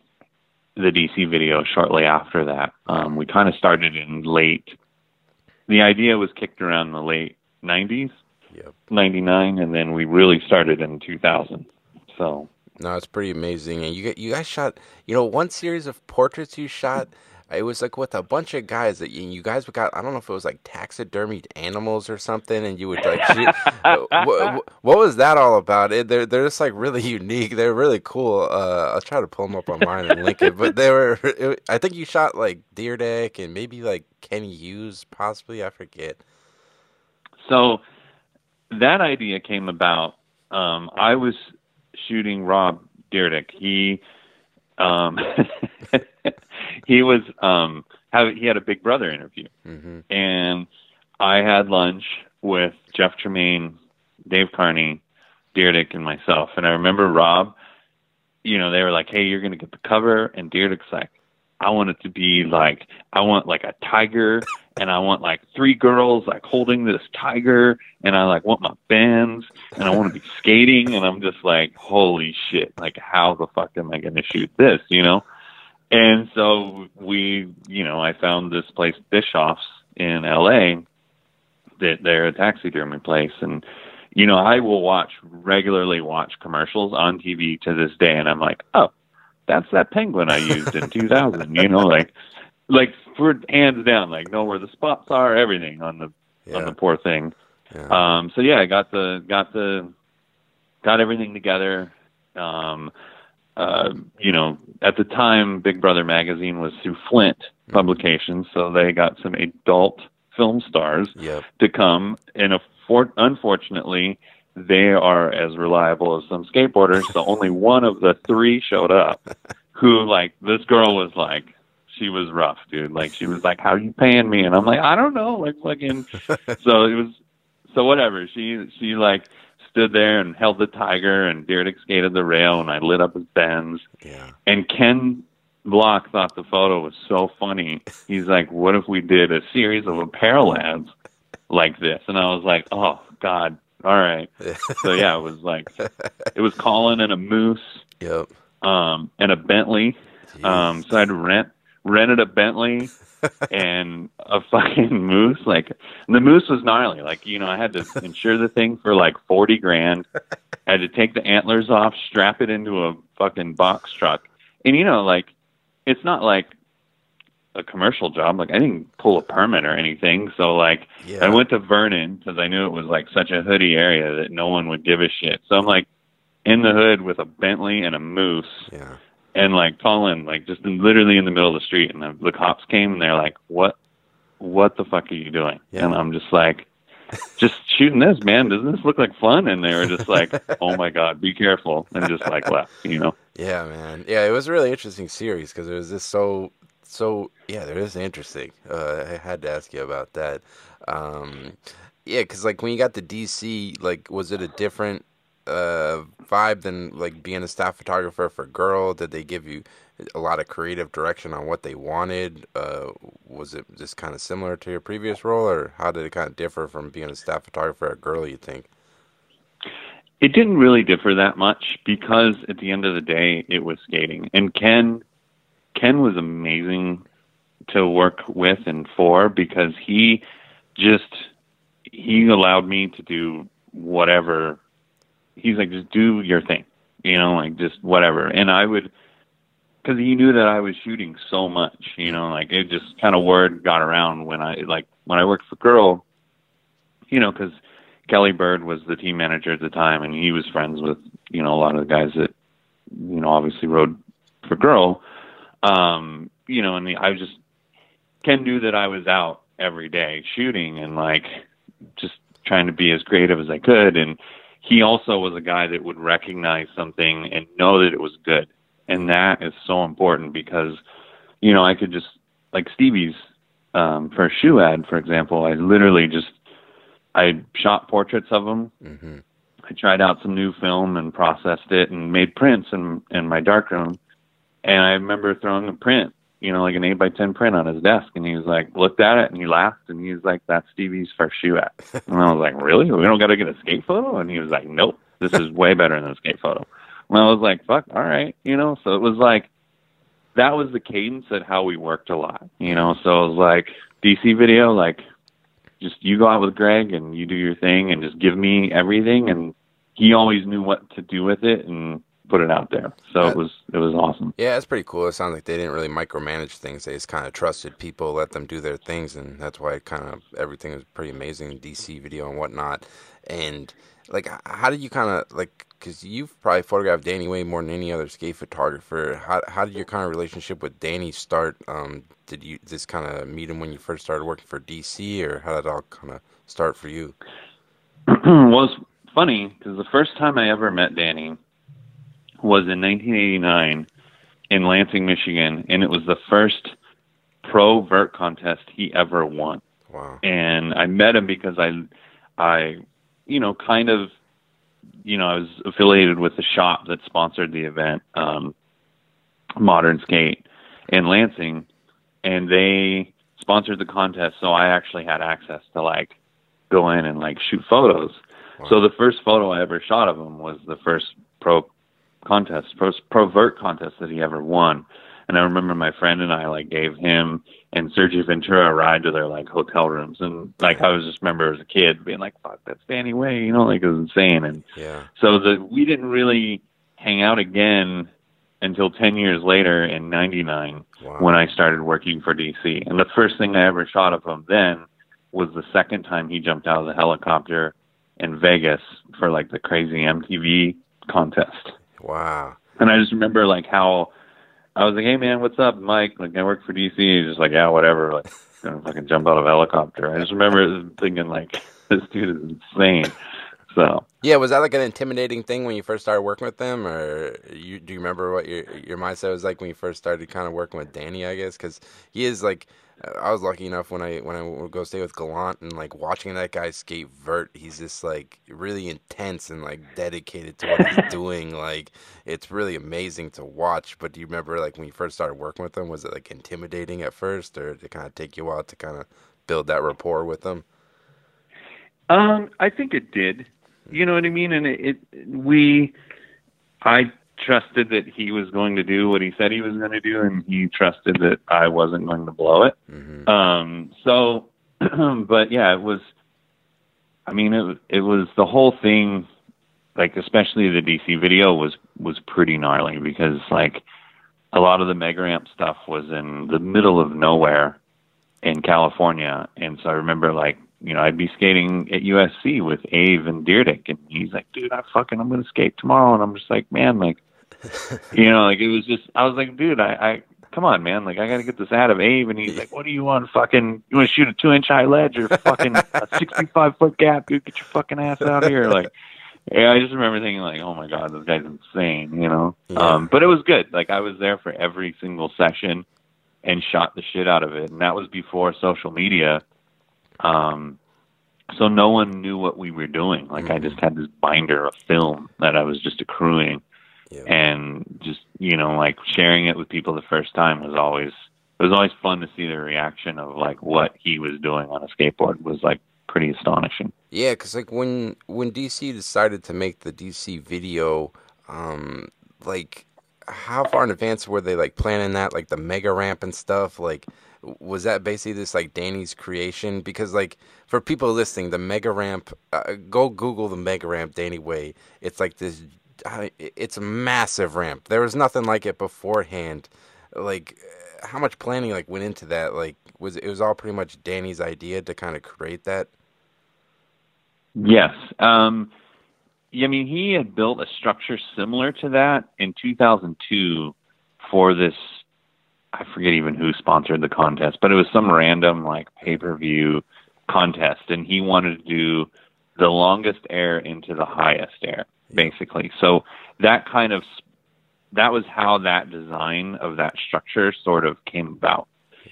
the DC video shortly after that. Um, we kind of started in late. The idea was kicked around the late '90s, yep. '99, and then we really started in 2000. So no, it's pretty amazing. And you get you guys shot, you know, one series of portraits you shot it was like with a bunch of guys that you, you guys got. I don't know if it was like taxidermied animals or something, and you would like. shoot, what, what, was that all about? It, they're they're just like really unique. They're really cool. Uh, I'll try to pull them up online and link it. But they were. It, I think you shot like Dyrdek and maybe like Kenny Hughes, possibly. I forget. So that idea came about. Um, I was shooting Rob Dyrdek. He um, he was um, have, he had a Big Brother interview, mm-hmm. and I had lunch with Jeff Tremaine, Dave Carnie, Dyrdek, and myself. And I remember Rob. You know, they were like, "Hey, you're going to get the cover," and Dyrdek's like, "I want it to be like I want like a tiger and I want like three girls like holding this tiger and I like want my bands and I want to be skating and I'm just like holy shit like how the fuck am I going to shoot this you know? And so we you know I found this place Bischoff's in LA that they're a taxidermy place and you know I will watch regularly watch commercials on TV to this day and I'm like oh that's that penguin I used in 2000 you know like like for hands down, like know where the spots are, everything on the yeah. on the poor thing. Yeah. Um, so yeah, I got the got the got everything together. Um, uh, you know, at the time, Big Brother magazine was through Flynt mm-hmm. Publications, so they got some adult film stars yep. to come. And a for- unfortunately, they are as reliable as some skateboarders. so only one of the three showed up. Who like this girl was like she was rough, dude. Like she was like, "How are you paying me?" And I'm like, "I don't know." Like fucking. so it was. So whatever. She she like stood there and held the tiger, and Dyrdek skated the rail, and I lit up his Benz. Yeah. And Ken Block thought the photo was so funny. He's like, "What if we did a series of apparel ads like this?" And I was like, "Oh God, all right." so yeah, it was like it was Colin and a moose. Yep. Um, and a Bentley. Jeez. Um, so I had to rent rented a Bentley and a fucking moose. Like the moose was gnarly. Like you know, I had to insure the thing for like forty grand. I had to take the antlers off, strap it into a fucking box truck, and you know, like it's not like a commercial job. Like I didn't pull a permit or anything. So like yeah. I went to Vernon because I knew it was like such a hoodie area that no one would give a shit. So I'm like in the hood with a Bentley and a moose. Yeah and like Colin, like just in, literally in the middle of the street, and the, the cops came and they're like, "What, what the fuck are you doing?" Yeah. And I'm just like, "Just shooting this, man. Doesn't this look like fun?" And they were just like, "Oh my god, be careful!" And just like left, you know. Yeah, man. Yeah, it was a really interesting series because it was just so, so. Yeah, it is interesting. Uh, I had to ask you about that. Um, yeah, because like when you got the DC, like was it a different uh, vibe than like being a staff photographer for Girl? Did they give you a lot of creative direction on what they wanted? Uh, was it just kind of similar to your previous role, or how did it kind of differ from being a staff photographer at Girl? You think? It didn't really differ that much because at the end of the day, it was skating, and Ken Ken was amazing to work with and for because he just he allowed me to do whatever he's like, just do your thing, you know, like just whatever. And I would because he knew that I was shooting so much, you know, like it just kind of word got around when I like when I worked for Girl, you know, because Kelly Bird was the team manager at the time, and he was friends with you know a lot of the guys that you know obviously rode for Girl, um, you know, and the, I was just Ken knew that I was out every day shooting and like just trying to be as creative as I could, and he also was a guy that would recognize something and know that it was good and that is so important because you know I could just like Stevie's um, for a shoe ad, for example. I literally just I shot portraits of him. Mm-hmm. I tried out some new film and processed it and made prints in in my darkroom. And I remember throwing a print, you know, like an eight by ten print on his desk, and he was like, looked at it and he laughed and he was like, "That's Stevie's first shoe ad." and I was like, "Really? We don't got to get a skate photo?" And he was like, "Nope, this is way better than a skate photo." And I was like, fuck, all right, you know. So it was like that was the cadence at how we worked a lot, you know. So it was like DC video, like just you go out with Greg and you do your thing and just give me everything and he always knew what to do with it and put it out there. So it was it was awesome. Yeah, it's pretty cool. It sounds like they didn't really micromanage things. They just kind of trusted people, let them do their things, and that's why kind of everything was pretty amazing. DC video and whatnot, and like how did you kind of like because you've probably photographed Danny way more than any other skate photographer. How how did your kind of relationship with Danny start? Um, did you just kind of meet him when you first started working for DC, or how did it all kind of start for you? well, it's funny because the first time I ever met Danny was in 1989 in Lansing, Michigan, and it was the first pro vert contest he ever won. Wow! And I met him because I, I, you know, kind of you know, I was affiliated with the shop that sponsored the event, um, Modern Skate in Lansing, and they sponsored the contest. So I actually had access to like go in and like shoot photos. Wow. So the first photo I ever shot of him was the first pro contest, pro, pro vert contest that he ever won. And I remember my friend and I like gave him and Sergie Ventura a ride to their like hotel rooms, and like I was just remember as a kid being like, "Fuck, that's Danny Way," you know, like it was insane. And yeah, so the we didn't really hang out again until 10 years later in 99 wow. when I started working for DC. And the first thing I ever shot of him then was the second time he jumped out of the helicopter in Vegas for like the crazy MTV contest. Wow. And I just remember like how I was like, "Hey man, what's up, Mike? Like I work for DC." He's just like, "Yeah, whatever." Like, gonna fucking jump out of a helicopter. I just remember thinking like, "This dude is insane." So yeah, was that like an intimidating thing when you first started working with them, or you, do you remember what your your mindset was like when you first started kind of working with Danny? I guess because he is like I was lucky enough when I when I would go stay with Gallant and like watching that guy skate vert. He's just like really intense and like dedicated to what he's doing. Like it's really amazing to watch. But do you remember like when you first started working with him? Was it like intimidating at first, or did it kind of take you a while to kind of build that rapport with him? Um, I think it did. You know what I mean? And it, it we, I trusted that he was going to do what he said he was going to do, and he trusted that I wasn't going to blow it. Mm-hmm. Um, so, but yeah, it was. I mean, it it was the whole thing, like especially the DC video was was pretty gnarly because like a lot of the mega ramp stuff was in the middle of nowhere in California, and so I remember like you know, I'd be skating at USC with Ave and Dyrdek, and he's like, "Dude, I fucking I'm gonna skate tomorrow," and I'm just like, "Man, like, you know, like it was just I was like, dude, I, I come on, man, like I gotta get this out of Abe, and he's like, what do you want, fucking? You want to shoot a two inch high ledge or fucking a sixty five foot gap? Dude, get your fucking ass out here, like. Yeah, I just remember thinking like, "Oh my god, this guy's insane," you know. Yeah. Um, but it was good. Like I was there for every single session and shot the shit out of it, and that was before social media. Um, so no one knew what we were doing. Like mm-hmm. I just had this binder of film that I was just accruing yeah. and just you know like sharing it with people the first time was always it was always fun to see the reaction of like what he was doing on a skateboard was like pretty astonishing. Yeah, because like when when DC decided to make the DC video, um, like how far in advance were they like planning that, like the mega ramp and stuff? Like, was that basically this like Danny's creation? Because like for people listening, the mega ramp, uh, go Google the mega ramp Danny Way. It's like this it's a massive ramp. There was nothing like it beforehand. Like, how much planning like went into that? Like, was it was all pretty much Danny's idea to kind of create that? Yes. Um, I mean, he had built a structure similar to that in 2002 for this. I forget even who sponsored the contest, but it was some random like pay per view contest, and he wanted to do the longest air into the highest air, basically. So that kind of that was how that design of that structure sort of came about.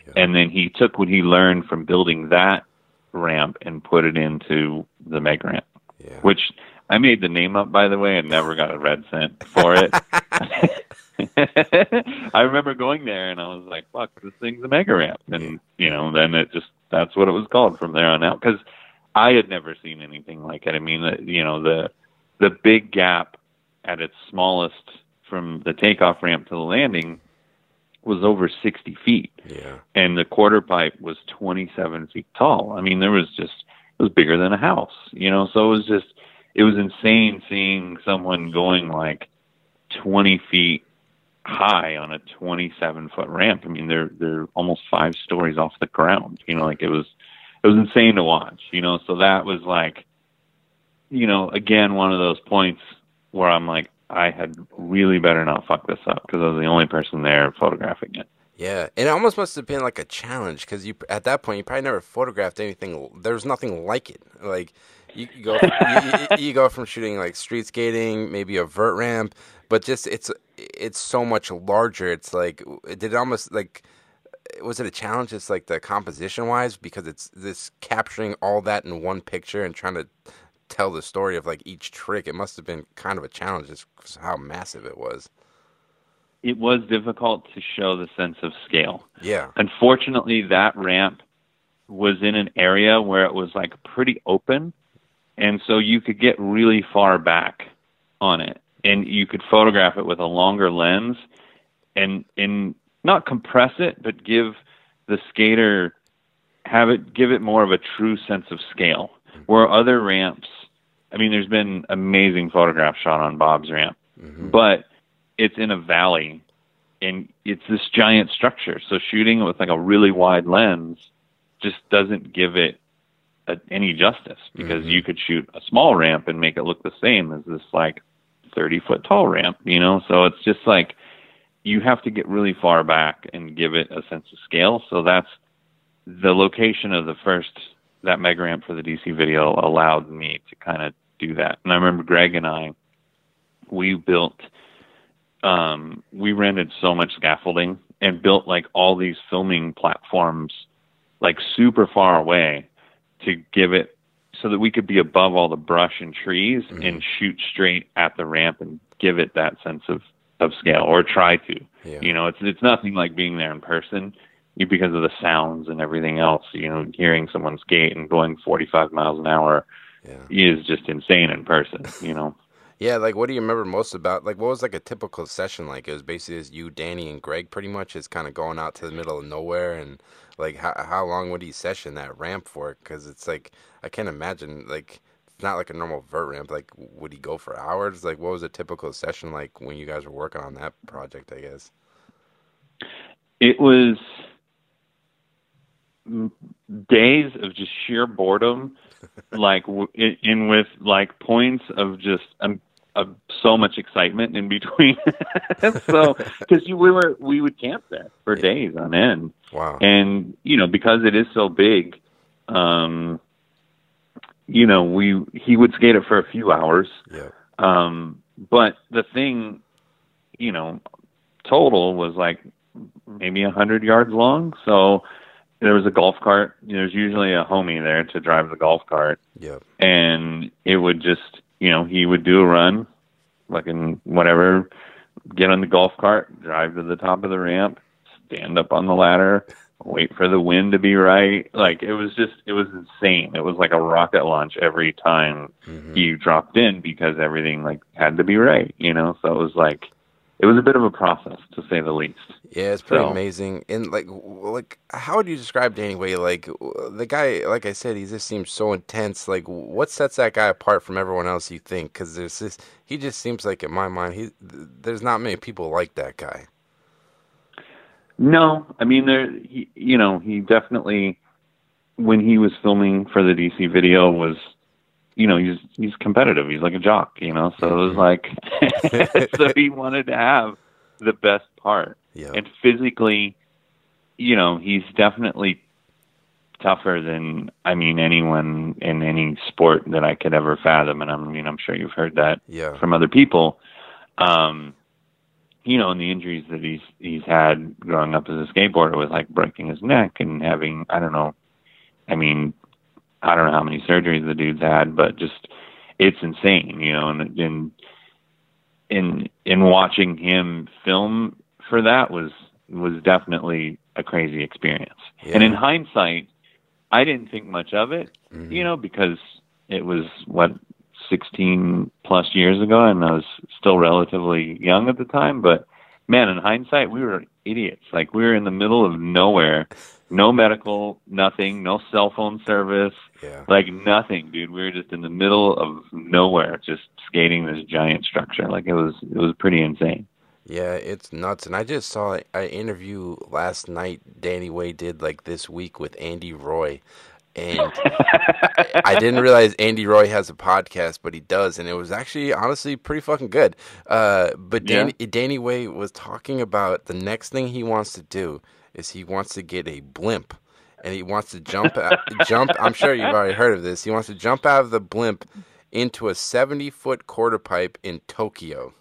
Yeah. And then he took what he learned from building that ramp and put it into the Mega Ramp, yeah. which I made the name up, by the way, and never got a red cent for it. I remember going there and I was like, "Fuck, this thing's a mega ramp," and you know, then it just that's what it was called from there on out because I had never seen anything like it. I mean, the, you know, the the big gap at its smallest from the takeoff ramp to the landing was over 60 feet. Yeah. And the quarter pipe was 27 feet tall. I mean, there was just, it was bigger than a house, you know, so it was just, it was insane seeing someone going like 20 feet high on a 27 foot ramp. I mean, they're, they're almost five stories off the ground, you know, like it was, it was insane to watch, you know, so that was like, you know, again, one of those points where I'm like, I had really better not fuck this up because I was the only person there photographing it. Yeah, and it almost must have been like a challenge because you at that point you probably never photographed anything. There's nothing like it. Like you, you go from, you, you, go from shooting like street skating, maybe a vert ramp, but just it's it's so much larger. It's like it did almost like was it a challenge? It's like the composition wise because it's this capturing all that in one picture and trying to tell the story of like each trick, it must have been kind of a challenge just how massive it was. It was difficult to show the sense of scale. Yeah. Unfortunately, that ramp was in an area where it was like pretty open, and so you could get really far back on it, and you could photograph it with a longer lens, and and not compress it, but give the skater have it give it more of a true sense of scale. Where other ramps I mean, there's been amazing photographs shot on Bob's ramp, mm-hmm. but it's in a valley and it's this giant structure. So shooting it with like a really wide lens just doesn't give it a, any justice because mm-hmm. you could shoot a small ramp and make it look the same as this like 30 foot tall ramp, you know? So it's just like you have to get really far back and give it a sense of scale. So that's the location of the first that mega ramp for the DC video allowed me to kind of do that. And I remember Greg and I, we built, um, we rented so much scaffolding and built like all these filming platforms, like super far away, to give it so that we could be above all the brush and trees mm-hmm. and shoot straight at the ramp and give it that sense of of scale or try to. Yeah. You know, it's it's nothing like being there in person because of the sounds and everything else. You know, hearing someone skate and going 45 miles an hour yeah. is just insane in person, you know. yeah, like what do you remember most about? Like, what was like a typical session like? It was basically just you, Danny, and Greg, pretty much. is kind of going out to the middle of nowhere, and like how how long would he session that ramp for? Because it's like I can't imagine like it's not like a normal vert ramp. Like, would he go for hours? Like, what was a typical session like when you guys were working on that project? I guess it was days of just sheer boredom like in, in with like points of just um, of so much excitement in between. so because we were we would camp there for days on end. Wow. And you know because it is so big, um, you know we he would skate it for a few hours. Yeah. Um, but the thing, you know, total was like maybe a hundred yards long. So there was a golf cart. There's usually a homie there to drive the golf cart. Yeah. And it would just, you know, he would do a run, like in whatever, get on the golf cart, drive to the top of the ramp, stand up on the ladder, wait for the wind to be right. Like it was just, it was insane. It was like a rocket launch every time mm-hmm. he dropped in because everything like had to be right, you know. So it was like, it was a bit of a process to say the least. Yeah, it's pretty So- amazing. And like, like, how would you describe Danny Way? Like, the guy, like I said, he just seems so intense. Like, what sets that guy apart from everyone else? You think? Because there's this, he just seems like, in my mind, he, there's not many people like that guy. No, I mean there. He, you know, he definitely when he was filming for the DC video was, you know, he's he's competitive. He's like a jock, you know. So it was like, so he wanted to have the best part, Yeah, and physically, you know, he's definitely tougher than I mean anyone in any sport that I could ever fathom. And I mean, I'm sure you've heard that yeah, from other people. Um, you know, and the injuries that he's he's had growing up as a skateboarder was like breaking his neck and having I don't know, I mean, I don't know how many surgeries the dude's had, but just it's insane, you know, and in in in watching him film for that was was definitely a crazy experience. yeah. And in hindsight, I didn't think much of it, Mhm. you know, because it was what 16 plus years ago and I was still relatively young at the time, but man, in hindsight, we were idiots. Like we were in the middle of nowhere, no medical, nothing, no cell phone service, yeah, like nothing, dude. We were just in the middle of nowhere, just skating this giant structure. Like it was, it was pretty insane. yeah. It's nuts. And I just saw an interview last night. Danny Way did like this week with Andy Roy, and I didn't realize Andy Roy has a podcast, but he does, and it was actually honestly pretty fucking good. Uh, but Yeah. Danny, Danny Way was talking about the next thing he wants to do is he wants to get a blimp, and he wants to jump out, jump. I'm sure you've already heard of this. He wants to jump out of the blimp into a 70 foot quarter pipe in Tokyo.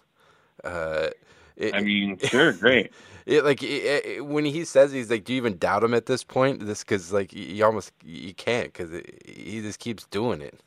Uh, it, I mean, sure, great. it, like it, it, when he says he's like, do you even doubt him at this point? This because like you you almost you can't because he just keeps doing it.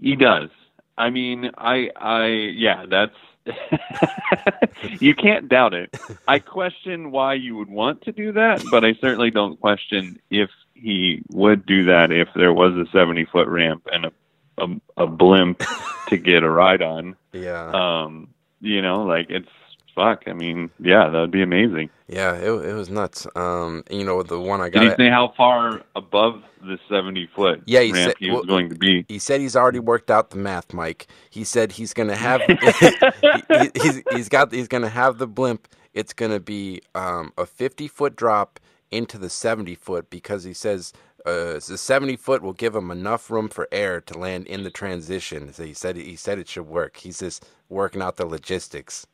He does. I mean, I, I, yeah, that's. you can't doubt it. I question why you would want to do that, but I certainly don't question if he would do that if there was a seventy foot ramp and a a, a blimp to get a ride on. Yeah, Um, you know, like it's fuck. I mean, yeah, that would be amazing. yeah, it it was nuts. Um, you know the one I Did he got. say how far above the seventy foot Yeah, he said- he was well, going to be? He said he's already worked out the math, Mike. He said he's gonna have he, he's he's got he's gonna have the blimp. It's gonna be um, a fifty foot drop into the seventy foot because he says uh, the seventy foot will give him enough room for air to land in the transition. So he said he said it should work. He's just working out the logistics.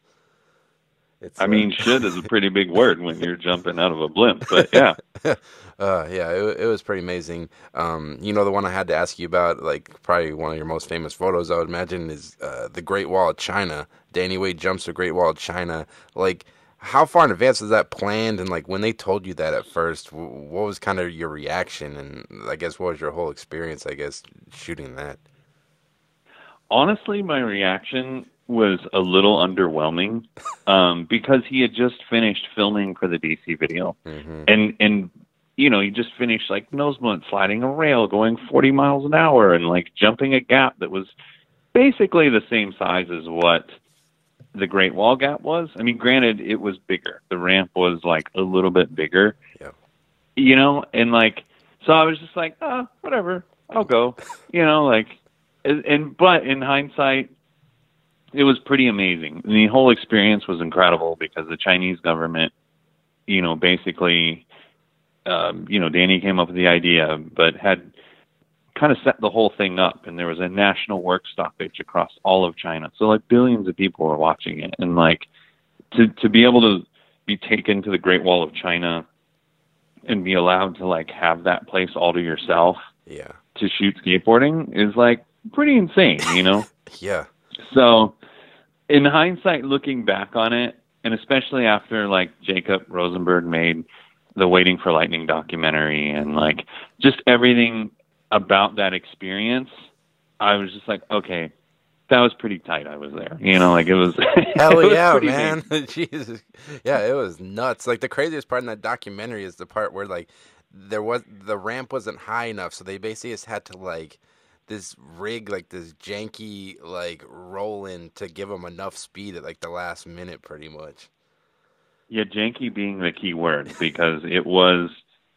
It's, I uh, mean, "should" is a pretty big word when you're jumping out of a blimp, but yeah. uh, yeah, it, it was pretty amazing. Um, you know, the one I had to ask you about, like probably one of your most famous photos, I would imagine, is uh, the Great Wall of China. Danny Way jumps the Great Wall of China. Like, how far in advance was that planned? And like, when they told you that at first, w- what was kind of your reaction? And I guess what was your whole experience? I guess shooting that. Honestly, my reaction was a little underwhelming um, because he had just finished filming for the DC video, hmm and and you know he just finished like nose blunt sliding a rail, going 40 miles an hour, and like jumping a gap that was basically the same size as what the Great Wall Gap was. I mean, granted, it was bigger. The ramp was like a little bit bigger. Yeah. You know, and like, so I was just like, ah, whatever, I'll go. You know, like, and, and but in hindsight, it was pretty amazing. The whole experience was incredible because the Chinese government, you know, basically, um, you know, Danny came up with the idea, but had kind of set the whole thing up and there was a national work stoppage across all of China. So like billions of people were watching it and like to to be able to be taken to the Great Wall of China and be allowed to like have that place all to yourself Yeah. to shoot skateboarding is like pretty insane, you know? Yeah. So, in hindsight, looking back on it, and especially after like Jacob Rosenberg made the Waiting for Lightning documentary and like just everything about that experience, I was just like, okay, that was pretty tight. I was there, you know, like it was. Hell it was yeah, man! Jesus, yeah, it was nuts. Like the craziest part in that documentary is the part where like there was the ramp wasn't high enough, so they basically just had to like this rig, like this janky like rolling to give him enough speed at like the last minute, pretty much. Yeah, janky being the key word because it was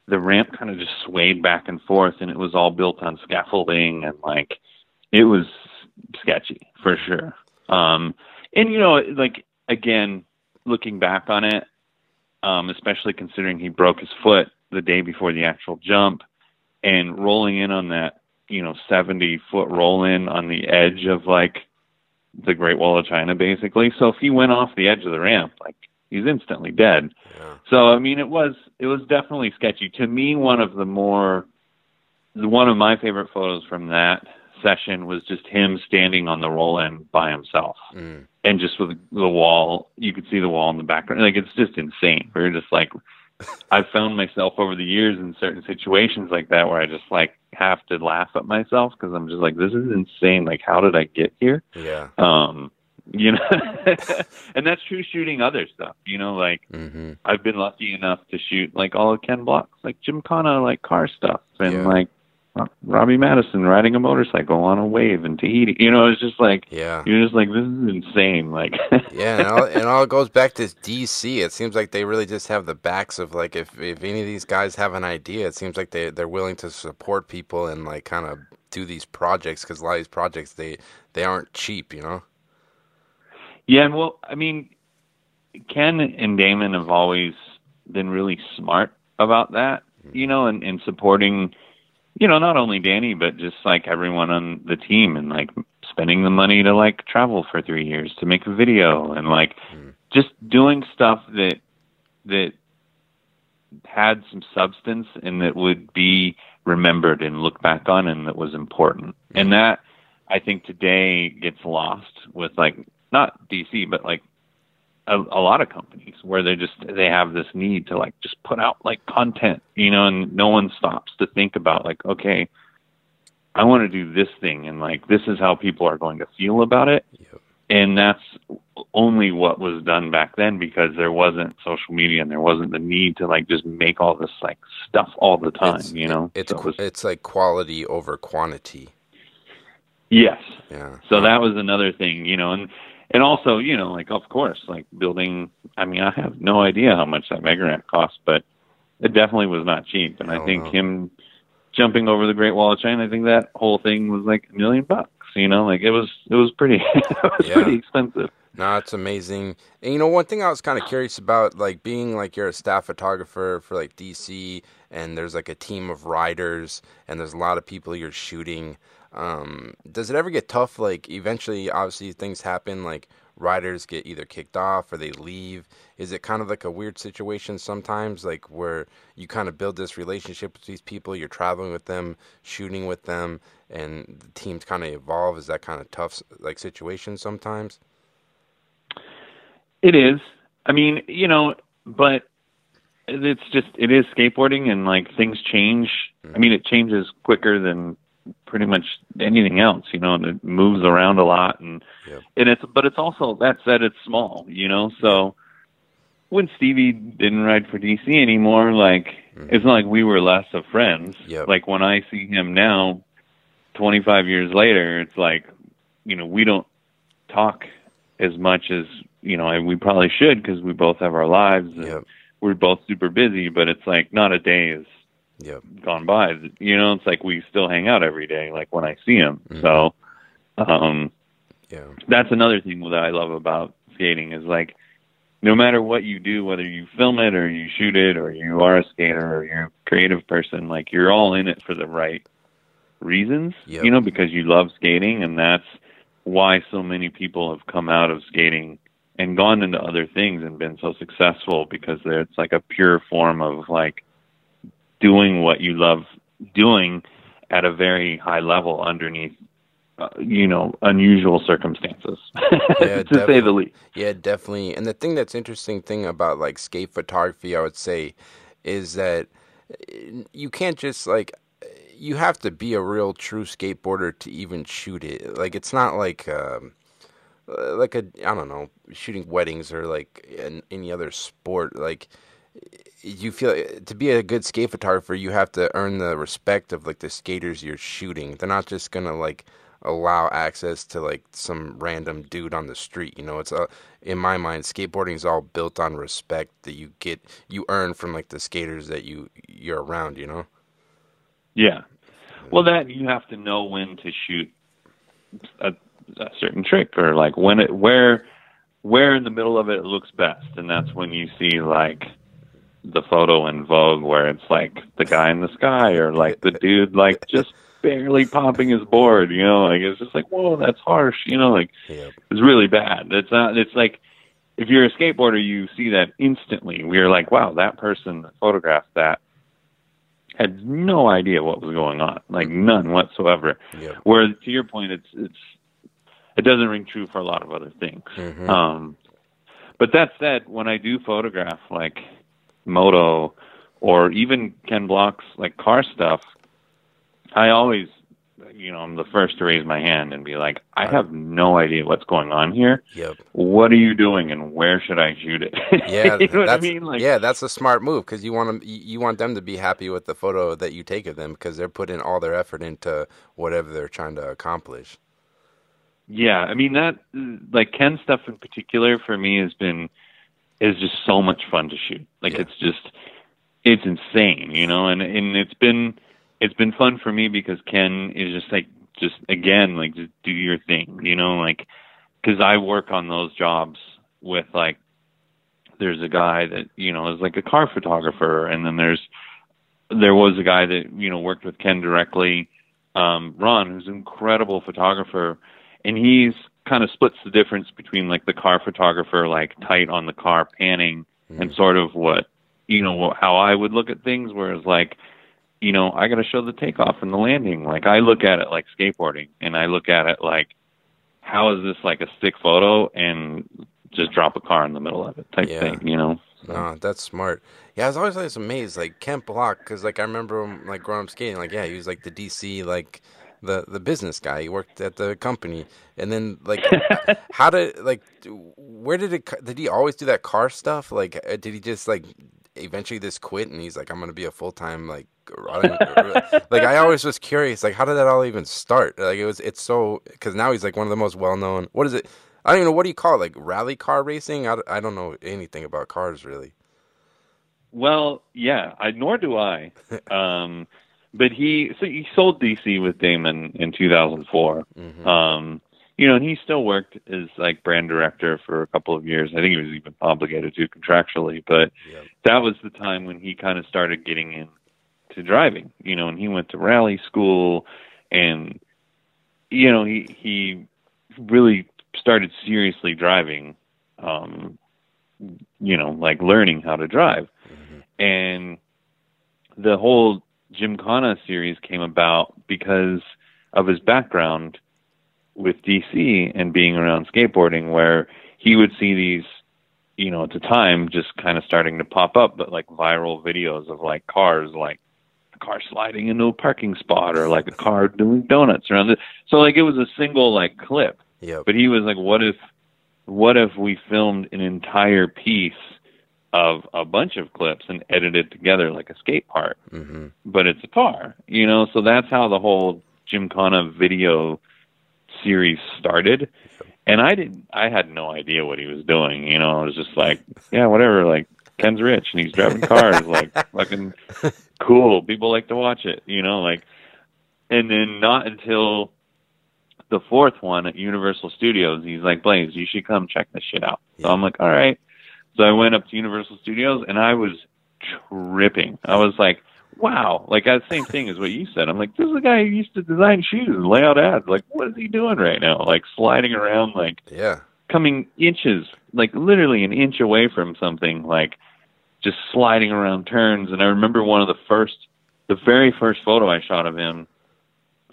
the ramp kind of just swayed back and forth, and it was all built on scaffolding, and like it was sketchy for sure. Um, and you know, like again, looking back on it, um, especially considering he broke his foot the day before the actual jump, and rolling in on that, you know, 70 foot roll in on the edge of like the Great Wall of China, basically. So if he went off the edge of the ramp, like he's instantly dead. Yeah. So I mean, it was it was definitely sketchy. To me, one of the more one of my favorite photos from that session was just him standing on the roll in by himself, mm. and just with the wall, you could see the wall in the background. Like it's just insane. We are just like, I've found myself over the years in certain situations like that where I just like have to laugh at myself because I'm just like, this is insane. Like, how did I get here? Yeah. Um, you know and that's true shooting other stuff you know like mm-hmm. i've been lucky enough to shoot like all of ken block's like Jim gymkhana like car stuff and yeah. like robbie madison riding a motorcycle on a wave in tahiti. You know it's just like yeah. you're just like this is insane like. Yeah and all, and all goes back to dc it seems like they really just have the backs of like if if any of these guys have an idea it seems like they they're willing to support people and like kind of do these projects because a lot of these projects they they aren't cheap you know? Yeah, and well, I mean, Ken and Damon have always been really smart about that, mm-hmm. you know, and, and supporting, you know, not only Danny but just like everyone on the team, and like spending the money to like travel for three years to make a video, and like mm. just doing stuff that that had some substance and that would be remembered and looked back on and that was important. And mm-hmm. that I think today gets lost with like not DC, but like a, a lot of companies where they just they have this need to like just put out like content, you know, and no one stops to think about like, okay, I want to do this thing, and like this is how people are going to feel about it. Yep. And that's only what was done back then because there wasn't social media and there wasn't the need to like just make all this like stuff all the time, it's, you know. It's so it was, it's like quality over quantity. Yes. Yeah. So that was another thing, you know, and and also, you know, like of course, like building. I mean, I have no idea how much that mega ramp cost, but it definitely was not cheap. And I, I think know. him jumping over the Great Wall of China, I think that whole thing was like a million bucks. You know, like it was it was pretty it was yeah. pretty expensive. No, it's amazing. And you know, one thing I was kind of curious about, like being like you're a staff photographer for like DC, and there's like a team of riders, and there's a lot of people you're shooting. Um, does it ever get tough? Like eventually, obviously things happen. Like riders get either kicked off or they leave. Is it kind of like a weird situation sometimes, like where you kind of build this relationship with these people, you're traveling with them, shooting with them, and the teams kind of evolve? Is that kind of tough, like situation sometimes? It is. I mean, you know, but it's just it is skateboarding and like things change. Mm-hmm. I mean, it changes quicker than pretty much anything else, you know, and it moves around a lot and yep. and it's but it's also that said it's small, you know, so when Stevie didn't ride for DC anymore, like mm-hmm. it's not like we were less of friends. Yep. Like when I see him now, 25 years later, it's like, you know, we don't talk as much as you know we probably should because we both have our lives and yep. we're both super busy. But it's like not a day is yep. gone by. You know, it's like we still hang out every day, like when I see him. Mm-hmm. So, um, yeah, that's another thing that I love about skating is like, no matter what you do, whether you film it or you shoot it or you are a skater or you're a creative person, like you're all in it for the right reasons, yep. you know, because you love skating and that's why so many people have come out of skating and gone into other things and been so successful because it's like a pure form of like doing what you love doing at a very high level underneath uh, you know unusual circumstances yeah, to say the least. Yeah definitely. And the thing that's interesting thing about like skate photography i would say is that uh, you can't just like you have to be a real true skateboarder to even shoot it. Like it's not like um, uh, like a i don't know shooting weddings or like any other sport. Like you feel eh, to be a good skate photographer, you have to earn the respect of like the skaters you're shooting. They're not just gonna like allow access to like some random dude on the street. You know, it's a in my mind, skateboarding is all built on respect that you get you earn from like the skaters that you you're around. You know. Yeah. Well, that you have to know when to shoot a, a certain trick or like when it where where in the middle of it looks best, and that's when you see like the photo in Vogue where it's like the guy in the sky or like the dude like just barely popping his board, you know, like it's just like, whoa, that's harsh, you know, like yep. it's really bad. It's not it's like if you're a skateboarder you see that instantly. We're like, wow, that person photographed that had no idea what was going on. Like none whatsoever. Yep. Where to your point it's it's it doesn't ring true for a lot of other things. Mm-hmm. Um, but that said, when I do photograph like moto or even Ken Block's like car stuff, I always, you know, I'm the first to raise my hand and be like, I have no idea what's going on here. Yep. What are you doing, and where should I shoot it? Yeah, you know what I mean. Like, yeah, that's a smart move because you want them, you want them to be happy with the photo that you take of them because they're putting all their effort into whatever they're trying to accomplish. Yeah, I mean that like Ken stuff in particular for me has been is just so much fun to shoot. Like yeah. it's just it's insane, you know, and and it's been it's been fun for me because Ken is just like just again like just do your thing, you know, like because I work on those jobs with like there's a guy that you know is like a car photographer, and then there's there was a guy that you know worked with Ken directly, um, Ron, who's an incredible photographer and he's kind of splits the difference between like the car photographer, like tight on the car panning, mm-hmm. and sort of what you know how I would look at things. Whereas like you know I got to show the takeoff and the landing. Like I look at it like skateboarding, and I look at it like how is this like a stick photo and just drop a car in the middle of it type yeah. thing, you know. So. No, that's smart. Yeah, I was always like amazed, like Ken Block, because like I remember him like growing up skating, like yeah, he was like the DC like the the business guy. He worked at the company, and then like, how did like, where did it? Did he always do that car stuff? Like, uh, did he just like eventually just quit and he's like, I'm gonna be a full time like, like I always was curious, like, how did that all even start? Like, it was it's so because now he's like one of the most well known. What is it? I don't even know what do you call it? Like rally car racing? I, I don't know anything about cars really. Well, yeah, I nor do I. Um, but he so he sold DC with Damon in 2004. Mm-hmm. Um, you know, and he still worked as like brand director for a couple of years. I think he was even obligated to contractually, but yep. that was the time when he kind of started getting into driving. You know, and he went to rally school, and you know he he really started seriously driving. Um, you know, like learning how to drive, mm-hmm. and the whole Gymkhana series came about because of his background with DC and being around skateboarding, where he would see these, you know, at the time just kind of starting to pop up, but like viral videos of like cars, like a car sliding into a parking spot or like a car doing donuts around it. So like it was a single like clip. Yeah. But he was like, what if, what if we filmed an entire piece of a bunch of clips and edited together like a skate part. Mm-hmm. But it's a car, you know. So that's how the whole Gymkhana video series started. And I didn't. I had no idea what he was doing. You know, I was just like, yeah, whatever. Like Ken's rich and he's driving cars. like fucking cool. People like to watch it. You know, like. And then not until the fourth one at Universal Studios, he's like, Blaze, you should come check this shit out. Yeah. So I'm like, all right. So I went up to Universal Studios and I was tripping. I was like, wow, like the same thing as what you said. I'm like, this is a guy who used to design shoes and lay out ads. Like, what is he doing right now? Like sliding around, like yeah, coming inches, like literally an inch away from something, like just sliding around turns. And I remember one of the first, the very first photo I shot of him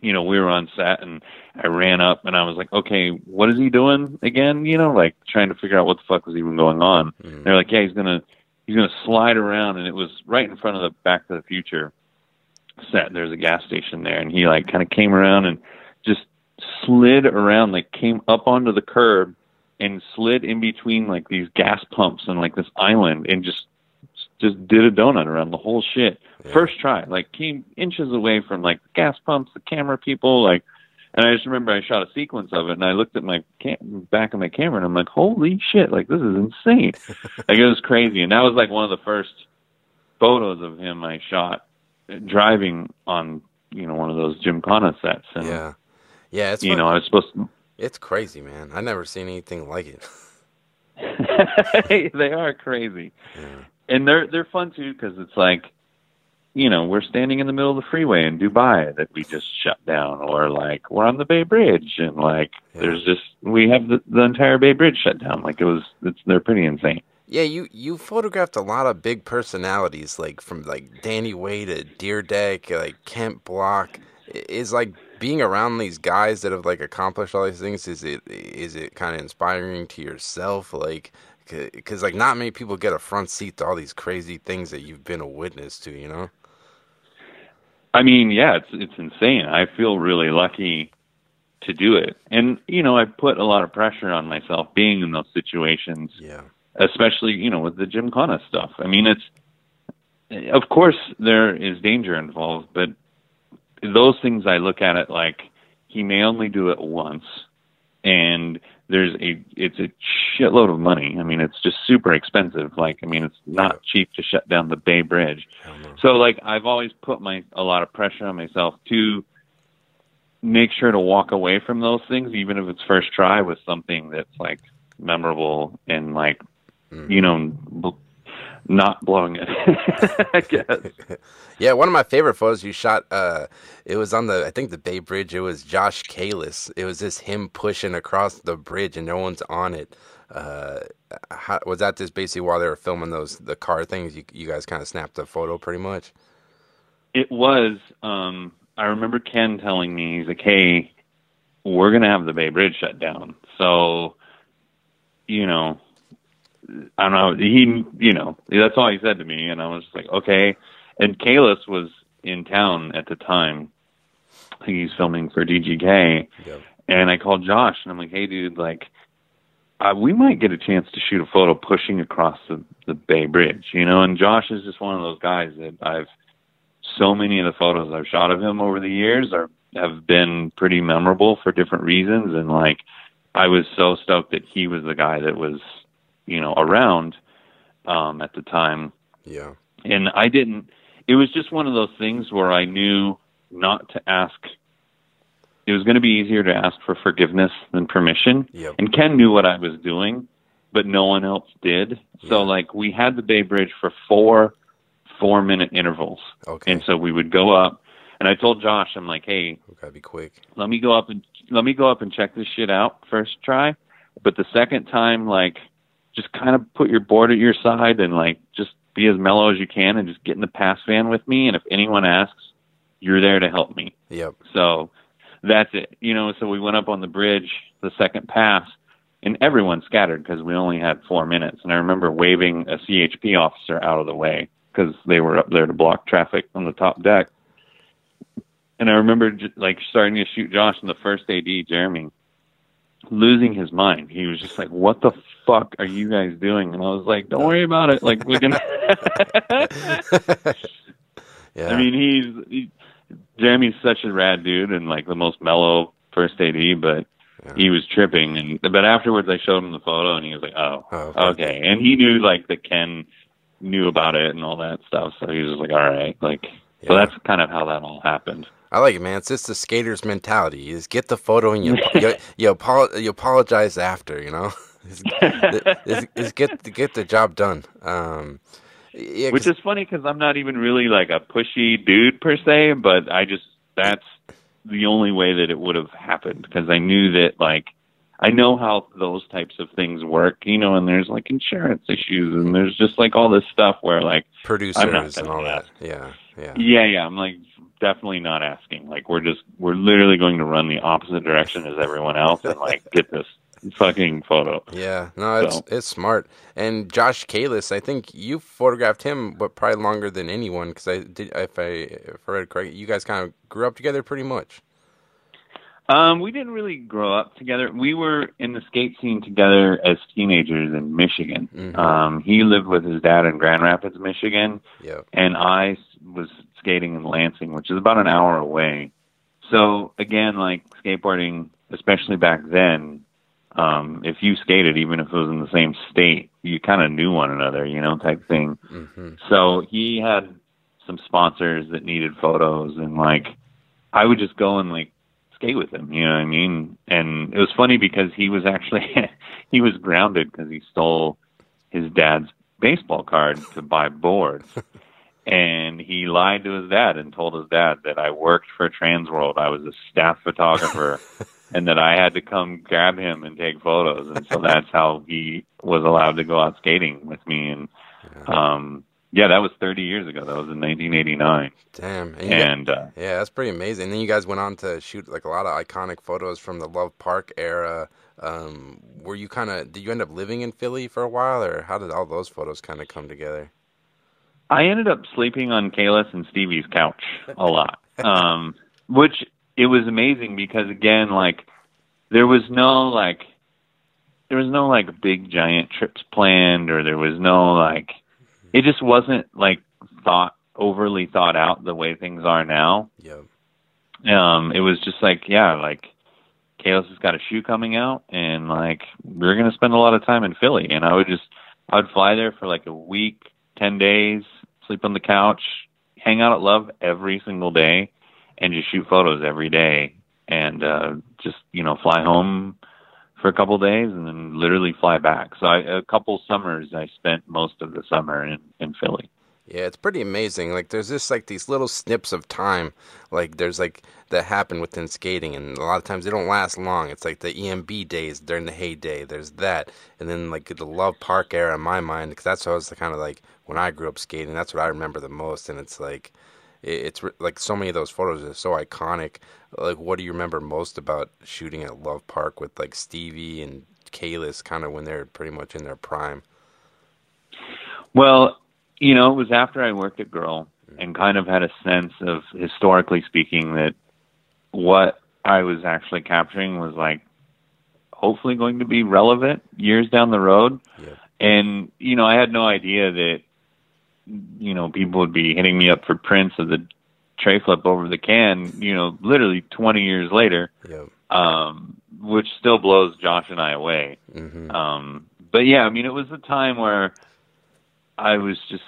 you know, we were on set and I ran up and I was like, okay, what is he doing again? You know, like trying to figure out what the fuck was even going on. Mm. They're like, yeah, he's gonna he's gonna slide around, and it was right in front of the Back to the Future set. There's a gas station there, and he like kind of came around and just slid around, like came up onto the curb and slid in between like these gas pumps and like this island and just just did a donut around the whole shit. Yeah. First try, like came inches away from like gas pumps, the camera people, like. And I just remember I shot a sequence of it, and I looked at my cam- back of my camera, and I'm like, "Holy shit! Like this is insane!" like it was crazy, and that was like one of the first photos of him I shot driving on you know one of those Gymkhana sets. And, yeah, yeah, it's you know I was supposed to. It's crazy, man. I never seen anything like it. they are crazy, yeah. And they're they're fun too because it's like, you know, we're standing in the middle of the freeway in Dubai that we just shut down, or like we're on the Bay Bridge and like yeah. there's just we have the the entire Bay Bridge shut down. Like it was, it's they're pretty insane. Yeah, you you photographed a lot of big personalities, like from like Danny Way to Dyrdek, like Ken Block. Is like being around these guys that have like accomplished all these things. Is it is it kind of inspiring to yourself? Like, because like not many people get a front seat to all these crazy things that you've been a witness to. You know. I mean, yeah, it's it's insane. I feel really lucky to do it, and you know, I put a lot of pressure on myself being in those situations. Yeah especially you know with the jim Gymkhana stuff. I mean, it's of course there is danger involved, but those things I look at it like he may only do it once, and there's a it's a shitload of money. I mean, it's just super expensive. Like, I mean, it's not cheap to shut down the Bay Bridge. So, like, I've always put my a lot of pressure on myself to make sure to walk away from those things, even if it's first try, with something that's like memorable and like mm-hmm. you know, not blowing it. I guess. yeah, one of my favorite photos you shot. Uh, it was on the I think the Bay Bridge. It was Josh Kalis. It was just him pushing across the bridge and no one's on it. Uh, how, was that just basically while they were filming those the car things? You you guys kind of snapped a photo, pretty much. It was. Um, I remember Ken telling me he's like, "Hey, we're gonna have the Bay Bridge shut down, so you know." I don't know. He, you know, that's all he said to me, and I was like, okay. And Kalis was in town at the time. I think he's filming for DGK, yep. and I called Josh, and I'm like, hey, dude, like, uh, we might get a chance to shoot a photo pushing across the the Bay Bridge, you know. And Josh is just one of those guys that I've so many of the photos I've shot of him over the years are have been pretty memorable for different reasons, and like. I was so stoked that he was the guy that was you know around um, at the time. Yeah. And I didn't. It was just one of those things where I knew not to ask. It was going to be easier to ask for forgiveness than permission. Yep. And Ken knew what I was doing, but no one else did. So like we had the Bay Bridge for four four minute intervals. Okay. And so we would go up and I told Josh, I'm like, hey, gotta be quick. Let me go up and let me go up and check this shit out first try. But the second time, like just kind of put your board at your side and like just be as mellow as you can and just get in the pass van with me. And if anyone asks, you're there to help me. Yep. So that's it. You know, so we went up on the bridge, the second pass, and everyone scattered because we only had four minutes. And I remember waving a CHP officer out of the way because they were up there to block traffic on the top deck. And I remember like starting to shoot Josh and the first AD, Jeremy, losing his mind. He was just like, "What the fuck are you guys doing?" And I was like, "Don't worry about it. Like we're gonna." yeah. I mean, he's he, Jeremy's such a rad dude and like the most mellow first AD, but yeah. he was tripping. And but afterwards, I showed him the photo, and he was like, "Oh, oh okay." And he knew like that Ken knew about it and all that stuff, so he was like, "All right." Like, yeah. so that's kind of how that all happened. I like it, man. It's just the skater's mentality. You just get the photo and you you, you, apo- you apologize after, you know. Is get get the job done. Um, yeah, Which is funny because I'm not even really like a pushy dude per se, but I just that's the only way that it would have happened because I knew that like I know how those types of things work, you know, and there's like insurance issues and there's just like all this stuff where like producers and all that. Yeah, yeah. Yeah, yeah. I'm like definitely not asking. Like we're just we're literally going to run the opposite direction as everyone else and like get this fucking photo. Yeah, no, it's so. it's smart. And Josh Kalis, I think you photographed him, but probably longer than anyone because I did. If I if I read correct, you guys kind of grew up together pretty much. Um, we didn't really grow up together. We were in the skate scene together as teenagers in Michigan. Mhm. Um, he lived with his dad in Grand Rapids, Michigan, Yep. and I was skating in Lansing, which is about an hour away. So again, like skateboarding, especially back then, um, if you skated, even if it was in the same state, you kind of knew one another, you know, type thing. hmm So he had some sponsors that needed photos, and like I would just go and like skate with him. You know what I mean? And it was funny because he was actually he was grounded because he stole his dad's baseball card to buy boards. And he lied to his dad and told his dad that I worked for Transworld. I was a staff photographer and that I had to come grab him and take photos. And so that's how he was allowed to go out skating with me. And um, yeah, that was 30 years ago. That was in 1989. Damn. And you got- uh, yeah, that's pretty amazing. And then you guys went on to shoot like a lot of iconic photos from the Love Park era. Um, were you kind of did you end up living in Philly for a while, or how did all those photos kind of come together? I ended up sleeping on Kalis and Stevie's couch a lot, um, which it was amazing because again, like there was no like there was no like big giant trips planned, or there was no like it just wasn't like thought overly thought out the way things are now. Yep. um it was just like yeah like Kalis has got a shoe coming out and like we're gonna spend a lot of time in Philly and I would just I would fly there for like a week, ten days, sleep on the couch, hang out at Love every single day and just shoot photos every day and uh just, you know, fly home for a couple of days and then literally fly back. So I, a couple summers I spent most of the summer in, in Philly. Yeah, it's pretty amazing. Like there's just like these little snips of time, like there's like that happen within skating, and a lot of times they don't last long. It's like the EMB days during the heyday. There's that, and then like the Love Park era in my mind, because that's what I was kind of like when I grew up skating. That's what I remember the most, and it's like it- it's like so many of those photos are so iconic. Like, what do you remember most about shooting at Love Park with like Stevie and Kalis, kind of when they're pretty much in their prime? Well, you know, it was after I worked at Girl and kind of had a sense of, historically speaking, that what I was actually capturing was like hopefully going to be relevant years down the road. Yeah. And, you know, I had no idea that, you know, people would be hitting me up for prints of the tray flip over the can, you know, literally 20 years later, Yeah. um, which still blows Josh and I away. hmm Um, but yeah, I mean, it was a time where I was just,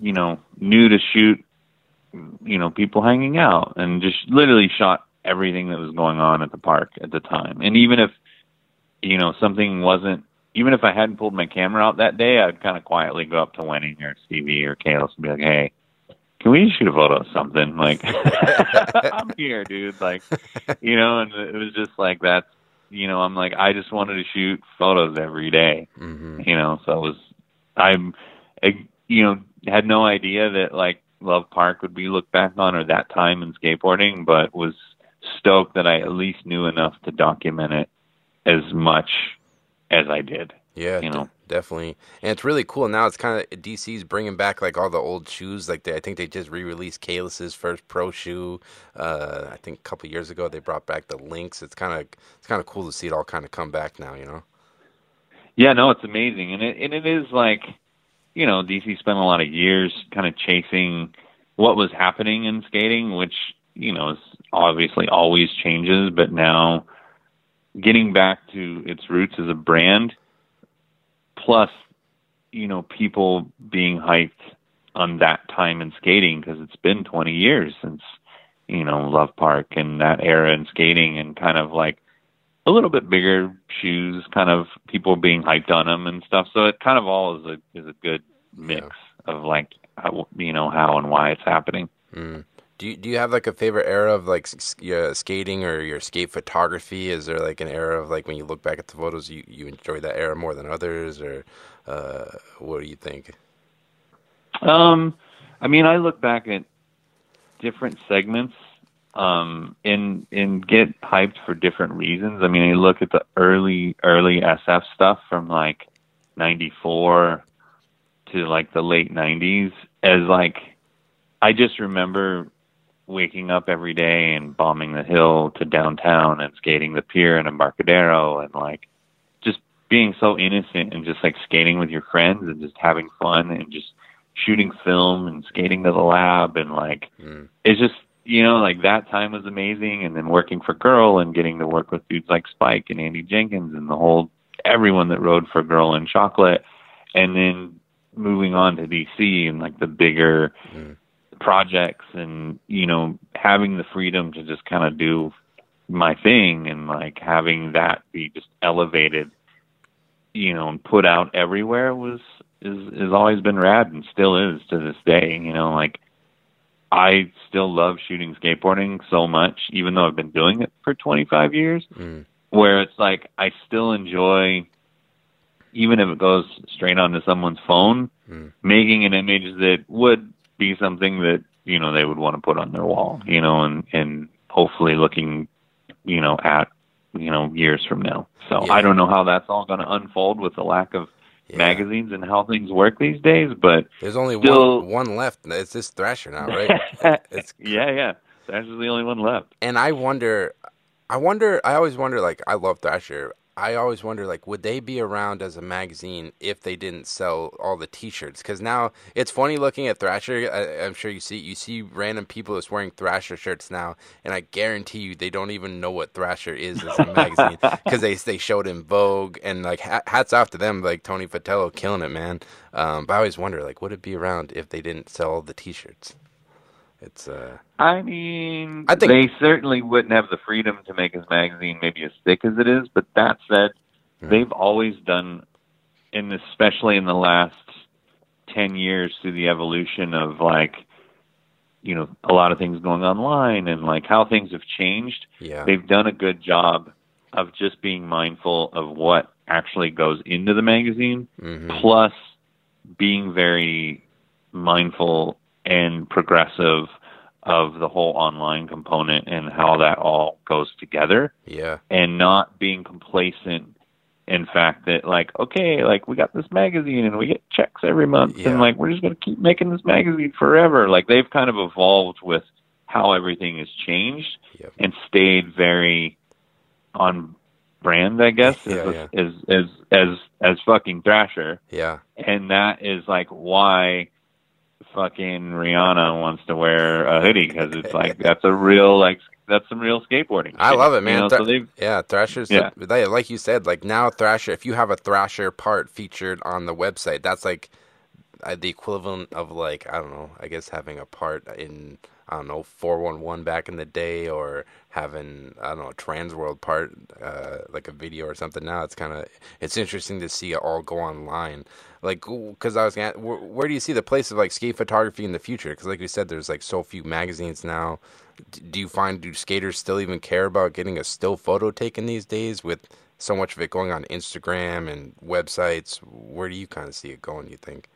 you know, new to shoot, you know, people hanging out and just literally shot everything that was going on at the park at the time. And even if, you know, something wasn't, even if I hadn't pulled my camera out that day, I'd kind of quietly go up to Wenning or Stevie or Kalis and be like, hey, can we shoot a photo of something? Like, I'm here, dude. Like, you know, and it was just like that's, you know, I'm like, I just wanted to shoot photos every day, hmm you know, so it was, I'm, I, you know, had no idea that like Love Park would be looked back on or that time in skateboarding, but was stoked that I at least knew enough to document it as much as I did. Yeah, you de- know. definitely, and it's really cool. Now it's kind of DC's bringing back like all the old shoes. Like they, I think they just re-released Kalis's first pro shoe. Uh, I think a couple years ago they brought back the Lynx. It's kind of it's kind of cool to see it all kind of come back now. You know. Yeah, no, it's amazing, and it and it is like, you know, DC spent a lot of years kind of chasing what was happening in skating, which you know is obviously always changes, but now getting back to its roots as a brand, plus, you know, people being hyped on that time in skating because it's been 20 years since you know Love Park and that era in skating, and kind of like a little bit bigger shoes, kind of people being hyped on them and stuff. So it kind of all is a is a good mix of like how, you know how and why it's happening. Mm. Do you do you have like a favorite era of like your skating or your skate photography? Is there like an era of like when you look back at the photos, you you enjoy that era more than others, or uh, what do you think? Um, I mean, I look back at different segments um, and and get hyped for different reasons. I mean, I look at the early early SF stuff from like '94 to like the late '90s as like I just remember waking up every day and bombing the hill to downtown and skating the pier and Embarcadero and like just being so innocent and just like skating with your friends and just having fun and just shooting film and skating to the lab and like Mm. it's just you know like that time was amazing and then working for girl and getting to work with dudes like spike and andy jenkins and the whole everyone that rode for girl and chocolate and then moving on to dc and like the bigger Mm. Projects and you know having the freedom to just kind of do my thing and like having that be just elevated you know and put out everywhere was is has always been rad and still is to this day you know like i still love shooting skateboarding so much even though i've been doing it for 25 years Mm. where it's like i still enjoy even if it goes straight onto someone's phone Mm. making an image that would be something that you know they would want to put on their wall you know and and hopefully looking you know at you know years from now so Yeah. i don't know how that's all going to unfold with the lack of Yeah. magazines and how things work these days but There's only Still- one one left. It's this Thrasher now, right? it's yeah yeah that's the only one left and I wonder, I wonder, I always wonder. Like, I love Thrasher. I always wonder, like, would they be around as a magazine if they didn't sell all the T-shirts? Because now it's funny looking at Thrasher. I, I'm sure you see you see random people that's wearing Thrasher shirts now, and I guarantee you they don't even know what Thrasher is as a magazine because they they showed in Vogue and like ha- hats off to them, like Tony Vitello killing it, man. Um, but I always wonder, like, would it be around if they didn't sell all the T-shirts? It's uh, I mean, I think- they certainly wouldn't have the freedom to make his magazine maybe as thick as it is. But that said, they've always done, and especially in the last ten years, through the evolution of like, you know, a lot of things going online and like how things have changed. yeah, They've done a good job of just being mindful of what actually goes into the magazine hmm plus being very mindful and progressive of the whole online component and how that all goes together yeah, and not being complacent in fact that like okay like we got this magazine and we get checks every month Yeah. and like we're just going to keep making this magazine forever like they've kind of evolved with how everything has changed Yep. and stayed very on brand i guess Yeah, as, as as as as fucking thrasher yeah. and that is like why fucking Rihanna wants to wear a hoodie because it's like that's a real like that's some real skateboarding. I love it, you man. know? Thra- so yeah, Thrasher's Yeah. the- they- like you said, like now Thrasher. If you have a Thrasher part featured on the website, that's like uh, the equivalent of like I don't know. I guess having a part in I don't know four one one back in the day, or having I don't know Trans World part, uh, like a video or something. Now it's kind of it's interesting to see it all go online. Like, because I was gonna, where, where do you see the place of like skate photography in the future? Because like you said, there's like so few magazines now. Do you find do skaters still even care about getting a still photo taken these days with so much of it going on Instagram and websites? Where do you kind of see it going? You think?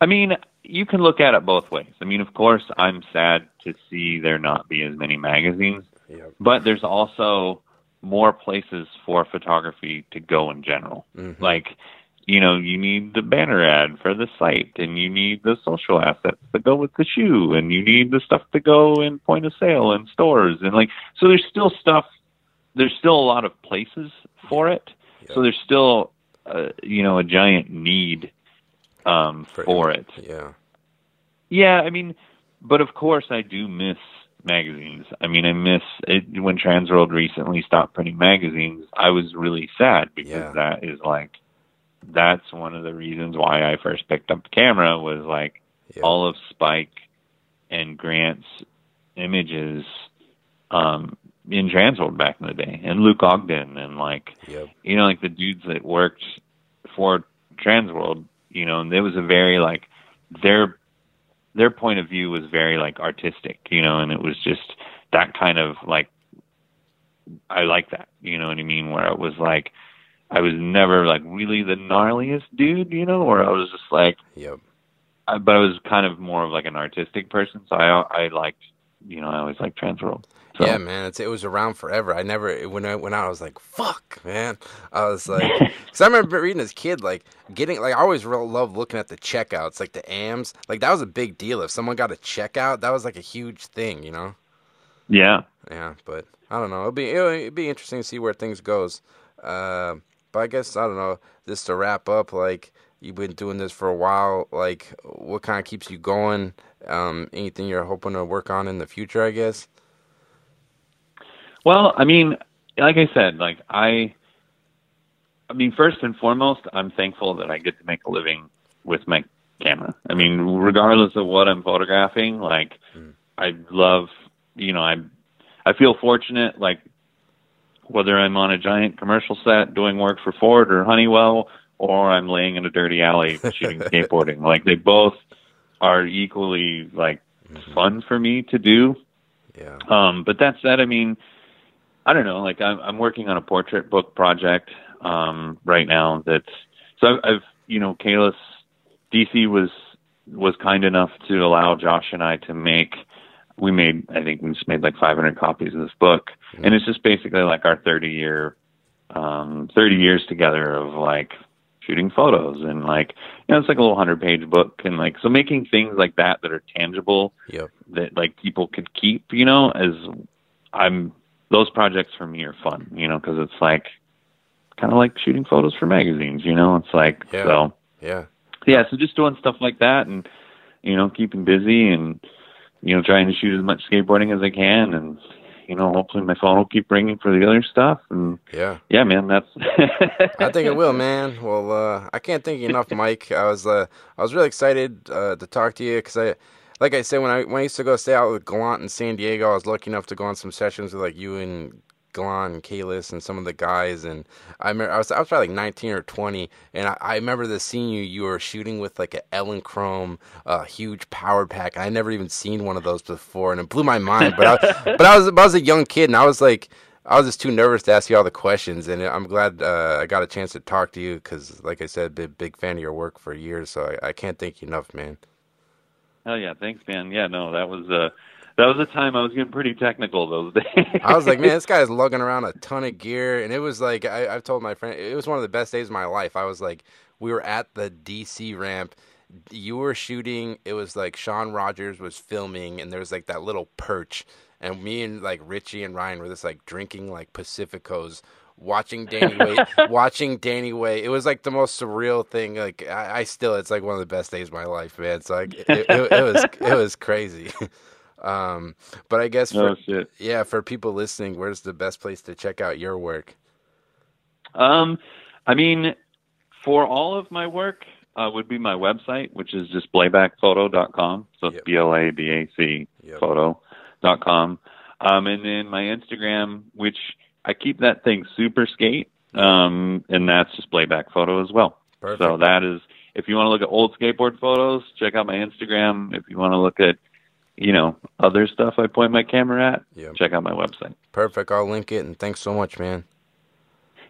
I mean, you can look at it both ways. I mean, of course, I'm sad to see there not be as many magazines, Yeah. but there's also more places for photography to go in general. Mhm. Like, you know, you need the banner ad for the site, and you need the social assets that go with the shoe, and you need the stuff to go in point of sale and stores, and like, so there's still stuff. There's still a lot of places for it. Yeah. So there's still, uh, you know, a giant need um, For for it. Yeah. Yeah, I mean, but of course I do miss magazines. I mean, I miss it when Transworld recently stopped printing magazines. I was really sad because Yeah. that is like that's one of the reasons why I first picked up the camera was like Yeah. all of Spike and Grant's images um in Transworld back in the day and Luke Ogden and like Yep. you know, like the dudes that worked for Transworld, you know, and it was a very like their their point of view was very like artistic, you know, and it was just that kind of like I like that, you know what I mean, where it was like I was never like really the gnarliest dude, you know, or I was just like Yep. I, but I was kind of more of like an artistic person, so I I liked you know, I always like Transworld. So. Yeah, man, it's, it was around forever. I never when I went out, I was like, "Fuck, man!" I was like, because I remember reading as a kid, like getting like I always real love looking at the checkouts, like the AMs. Like that was a big deal. If someone got a checkout, that was like a huge thing, you know? Yeah, yeah. But I don't know. It'll be it'll, it'll be interesting to see where things goes. Uh, but I guess I don't know. Just to wrap up, like you've been doing this for a while. Like, what kind of keeps you going? Um, anything you're hoping to work on in the future? I guess. Well, I mean, like I said, like I, I mean, first and foremost, I'm thankful that I get to make a living with my camera. I mean, regardless of what I'm photographing, like mm. I love, you know, I, I feel fortunate, like whether I'm on a giant commercial set doing work for Ford or Honeywell, or I'm laying in a dirty alley shooting skateboarding. Like they both are equally like mm-hmm. fun for me to do. Yeah. Um, but that said, I mean, I don't know. Like I'm, I'm working on a portrait book project um, right now. That's so I've, I've you know, Kalis DC was was kind enough to allow Josh and I to make. We made, I think we just made like 500 copies of this book, and it's just basically like our 30 year, um, 30 years together of like shooting photos and like you know it's like a little hundred page book and like so making things like that that are tangible yep. that like people could keep you know as i'm those projects for me are fun, you know, because it's like kind of like shooting photos for magazines, you know. It's like yeah. so yeah, yeah. So just doing stuff like that, and you know, keeping busy, and you know, trying to shoot as much skateboarding as I can, and you know, hopefully my phone will keep ringing for the other stuff. And yeah, yeah, man, that's. I think it will, man. Well, uh, I can't thank you enough, Mike. I was uh, I was really excited uh, to talk to you because I like I said, when I when I used to go stay out with Gallant in San Diego, I was lucky enough to go on some sessions with like you and Gallant and Kalis and some of the guys. And I remember I was I was probably like 19 or 20, and I, I remember the scene you you were shooting with like an Elinchrom, uh, huge power pack. I never even seen one of those before, and it blew my mind. But I, but I was but I was a young kid, and I was like. I was just too nervous to ask you all the questions, and I'm glad uh, I got a chance to talk to you because, like I said, been a big fan of your work for years. So I, I can't thank you enough, man. Hell yeah, thanks, man. Yeah, no, that was uh that was a time I was getting pretty technical those days. I was like, man, this guy's lugging around a ton of gear, and it was like I, I've told my friend, it was one of the best days of my life. I was like, we were at the DC ramp. You were shooting. It was like Sean Rogers was filming, and there was like that little perch, and me and like Richie and Ryan were just like drinking like Pacificos watching Danny Way, watching Danny Way. It was like the most surreal thing. Like I, I, still, it's like one of the best days of my life, man. So like, it, it, it was, it was crazy. um, but I guess for, oh, yeah, for people listening, where's the best place to check out your work? Um, I mean, for all of my work, uh, would be my website, which is just blabacphoto.com. So yep. B L A B A C photo.com. Um, and then my Instagram, which I keep that thing super skate, um, and that's just Blabac photo as well. Perfect. So that is, if you want to look at old skateboard photos, check out my Instagram. If you want to look at, you know, other stuff I point my camera at, yep. check out my website. Perfect. I'll link it, and thanks so much, man.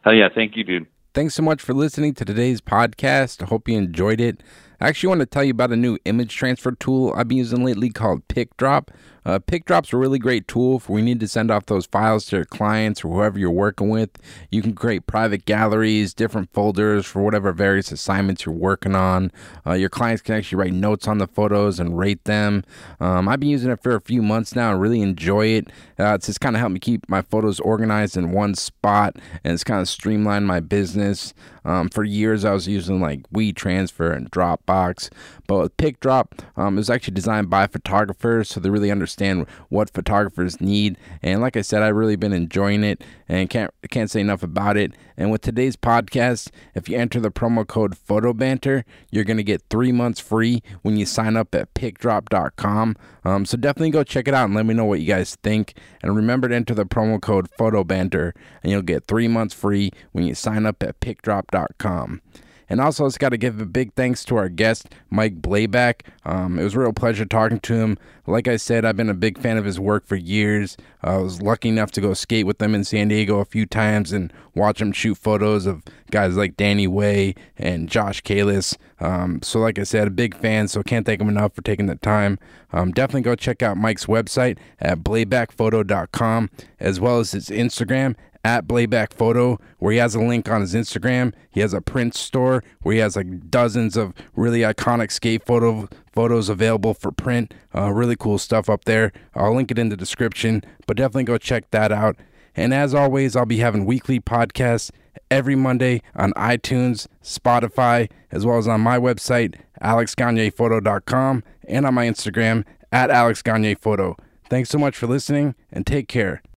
Hell yeah, thank you, dude. Thanks so much for listening to today's podcast. I hope you enjoyed it. I actually want to tell you about a new image transfer tool I've been using lately called PicDrop. Uh, PicDrop's a really great tool for when you need to send off those files to your clients or whoever you're working with. You can create private galleries, different folders for whatever various assignments you're working on. Uh, your clients can actually write notes on the photos and rate them. Um, I've been using it for a few months now and really enjoy it. Uh, it's just kind of helped me keep my photos organized in one spot and it's kind of streamlined my business. Um, for years, I was using like WeTransfer and Dropbox, but with PicDrop, um, it was actually designed by photographers, so they really understand what photographers need. And like I said, I've really been enjoying it and can't can't say enough about it. And with today's podcast, if you enter the promo code PhotoBanter, you're gonna get three months free when you sign up at PicDrop.com. Um, so definitely go check it out and let me know what you guys think. And remember to enter the promo code PhotoBanter, and you'll get three months free when you sign up at PicDrop.com. And also, it's got to give a big thanks to our guest, Mike Blabac. Um, it was a real pleasure talking to him. Like I said, I've been a big fan of his work for years. Uh, I was lucky enough to go skate with him in San Diego a few times and watch him shoot photos of guys like Danny Way and Josh Kalis. Um, so, like I said, a big fan, so can't thank him enough for taking the time. Um, definitely go check out Mike's website at blabacphoto.com as well as his Instagram at Blabac Photo, where he has a link on his Instagram. He has a print store where he has like dozens of really iconic skate photo photos available for print. Uh, really cool stuff up there. I'll link it in the description, but definitely go check that out. And as always, I'll be having weekly podcasts every Monday on iTunes, Spotify, as well as on my website, alexgagnephoto.com, and on my Instagram at alexgagnephoto. Thanks so much for listening and take care.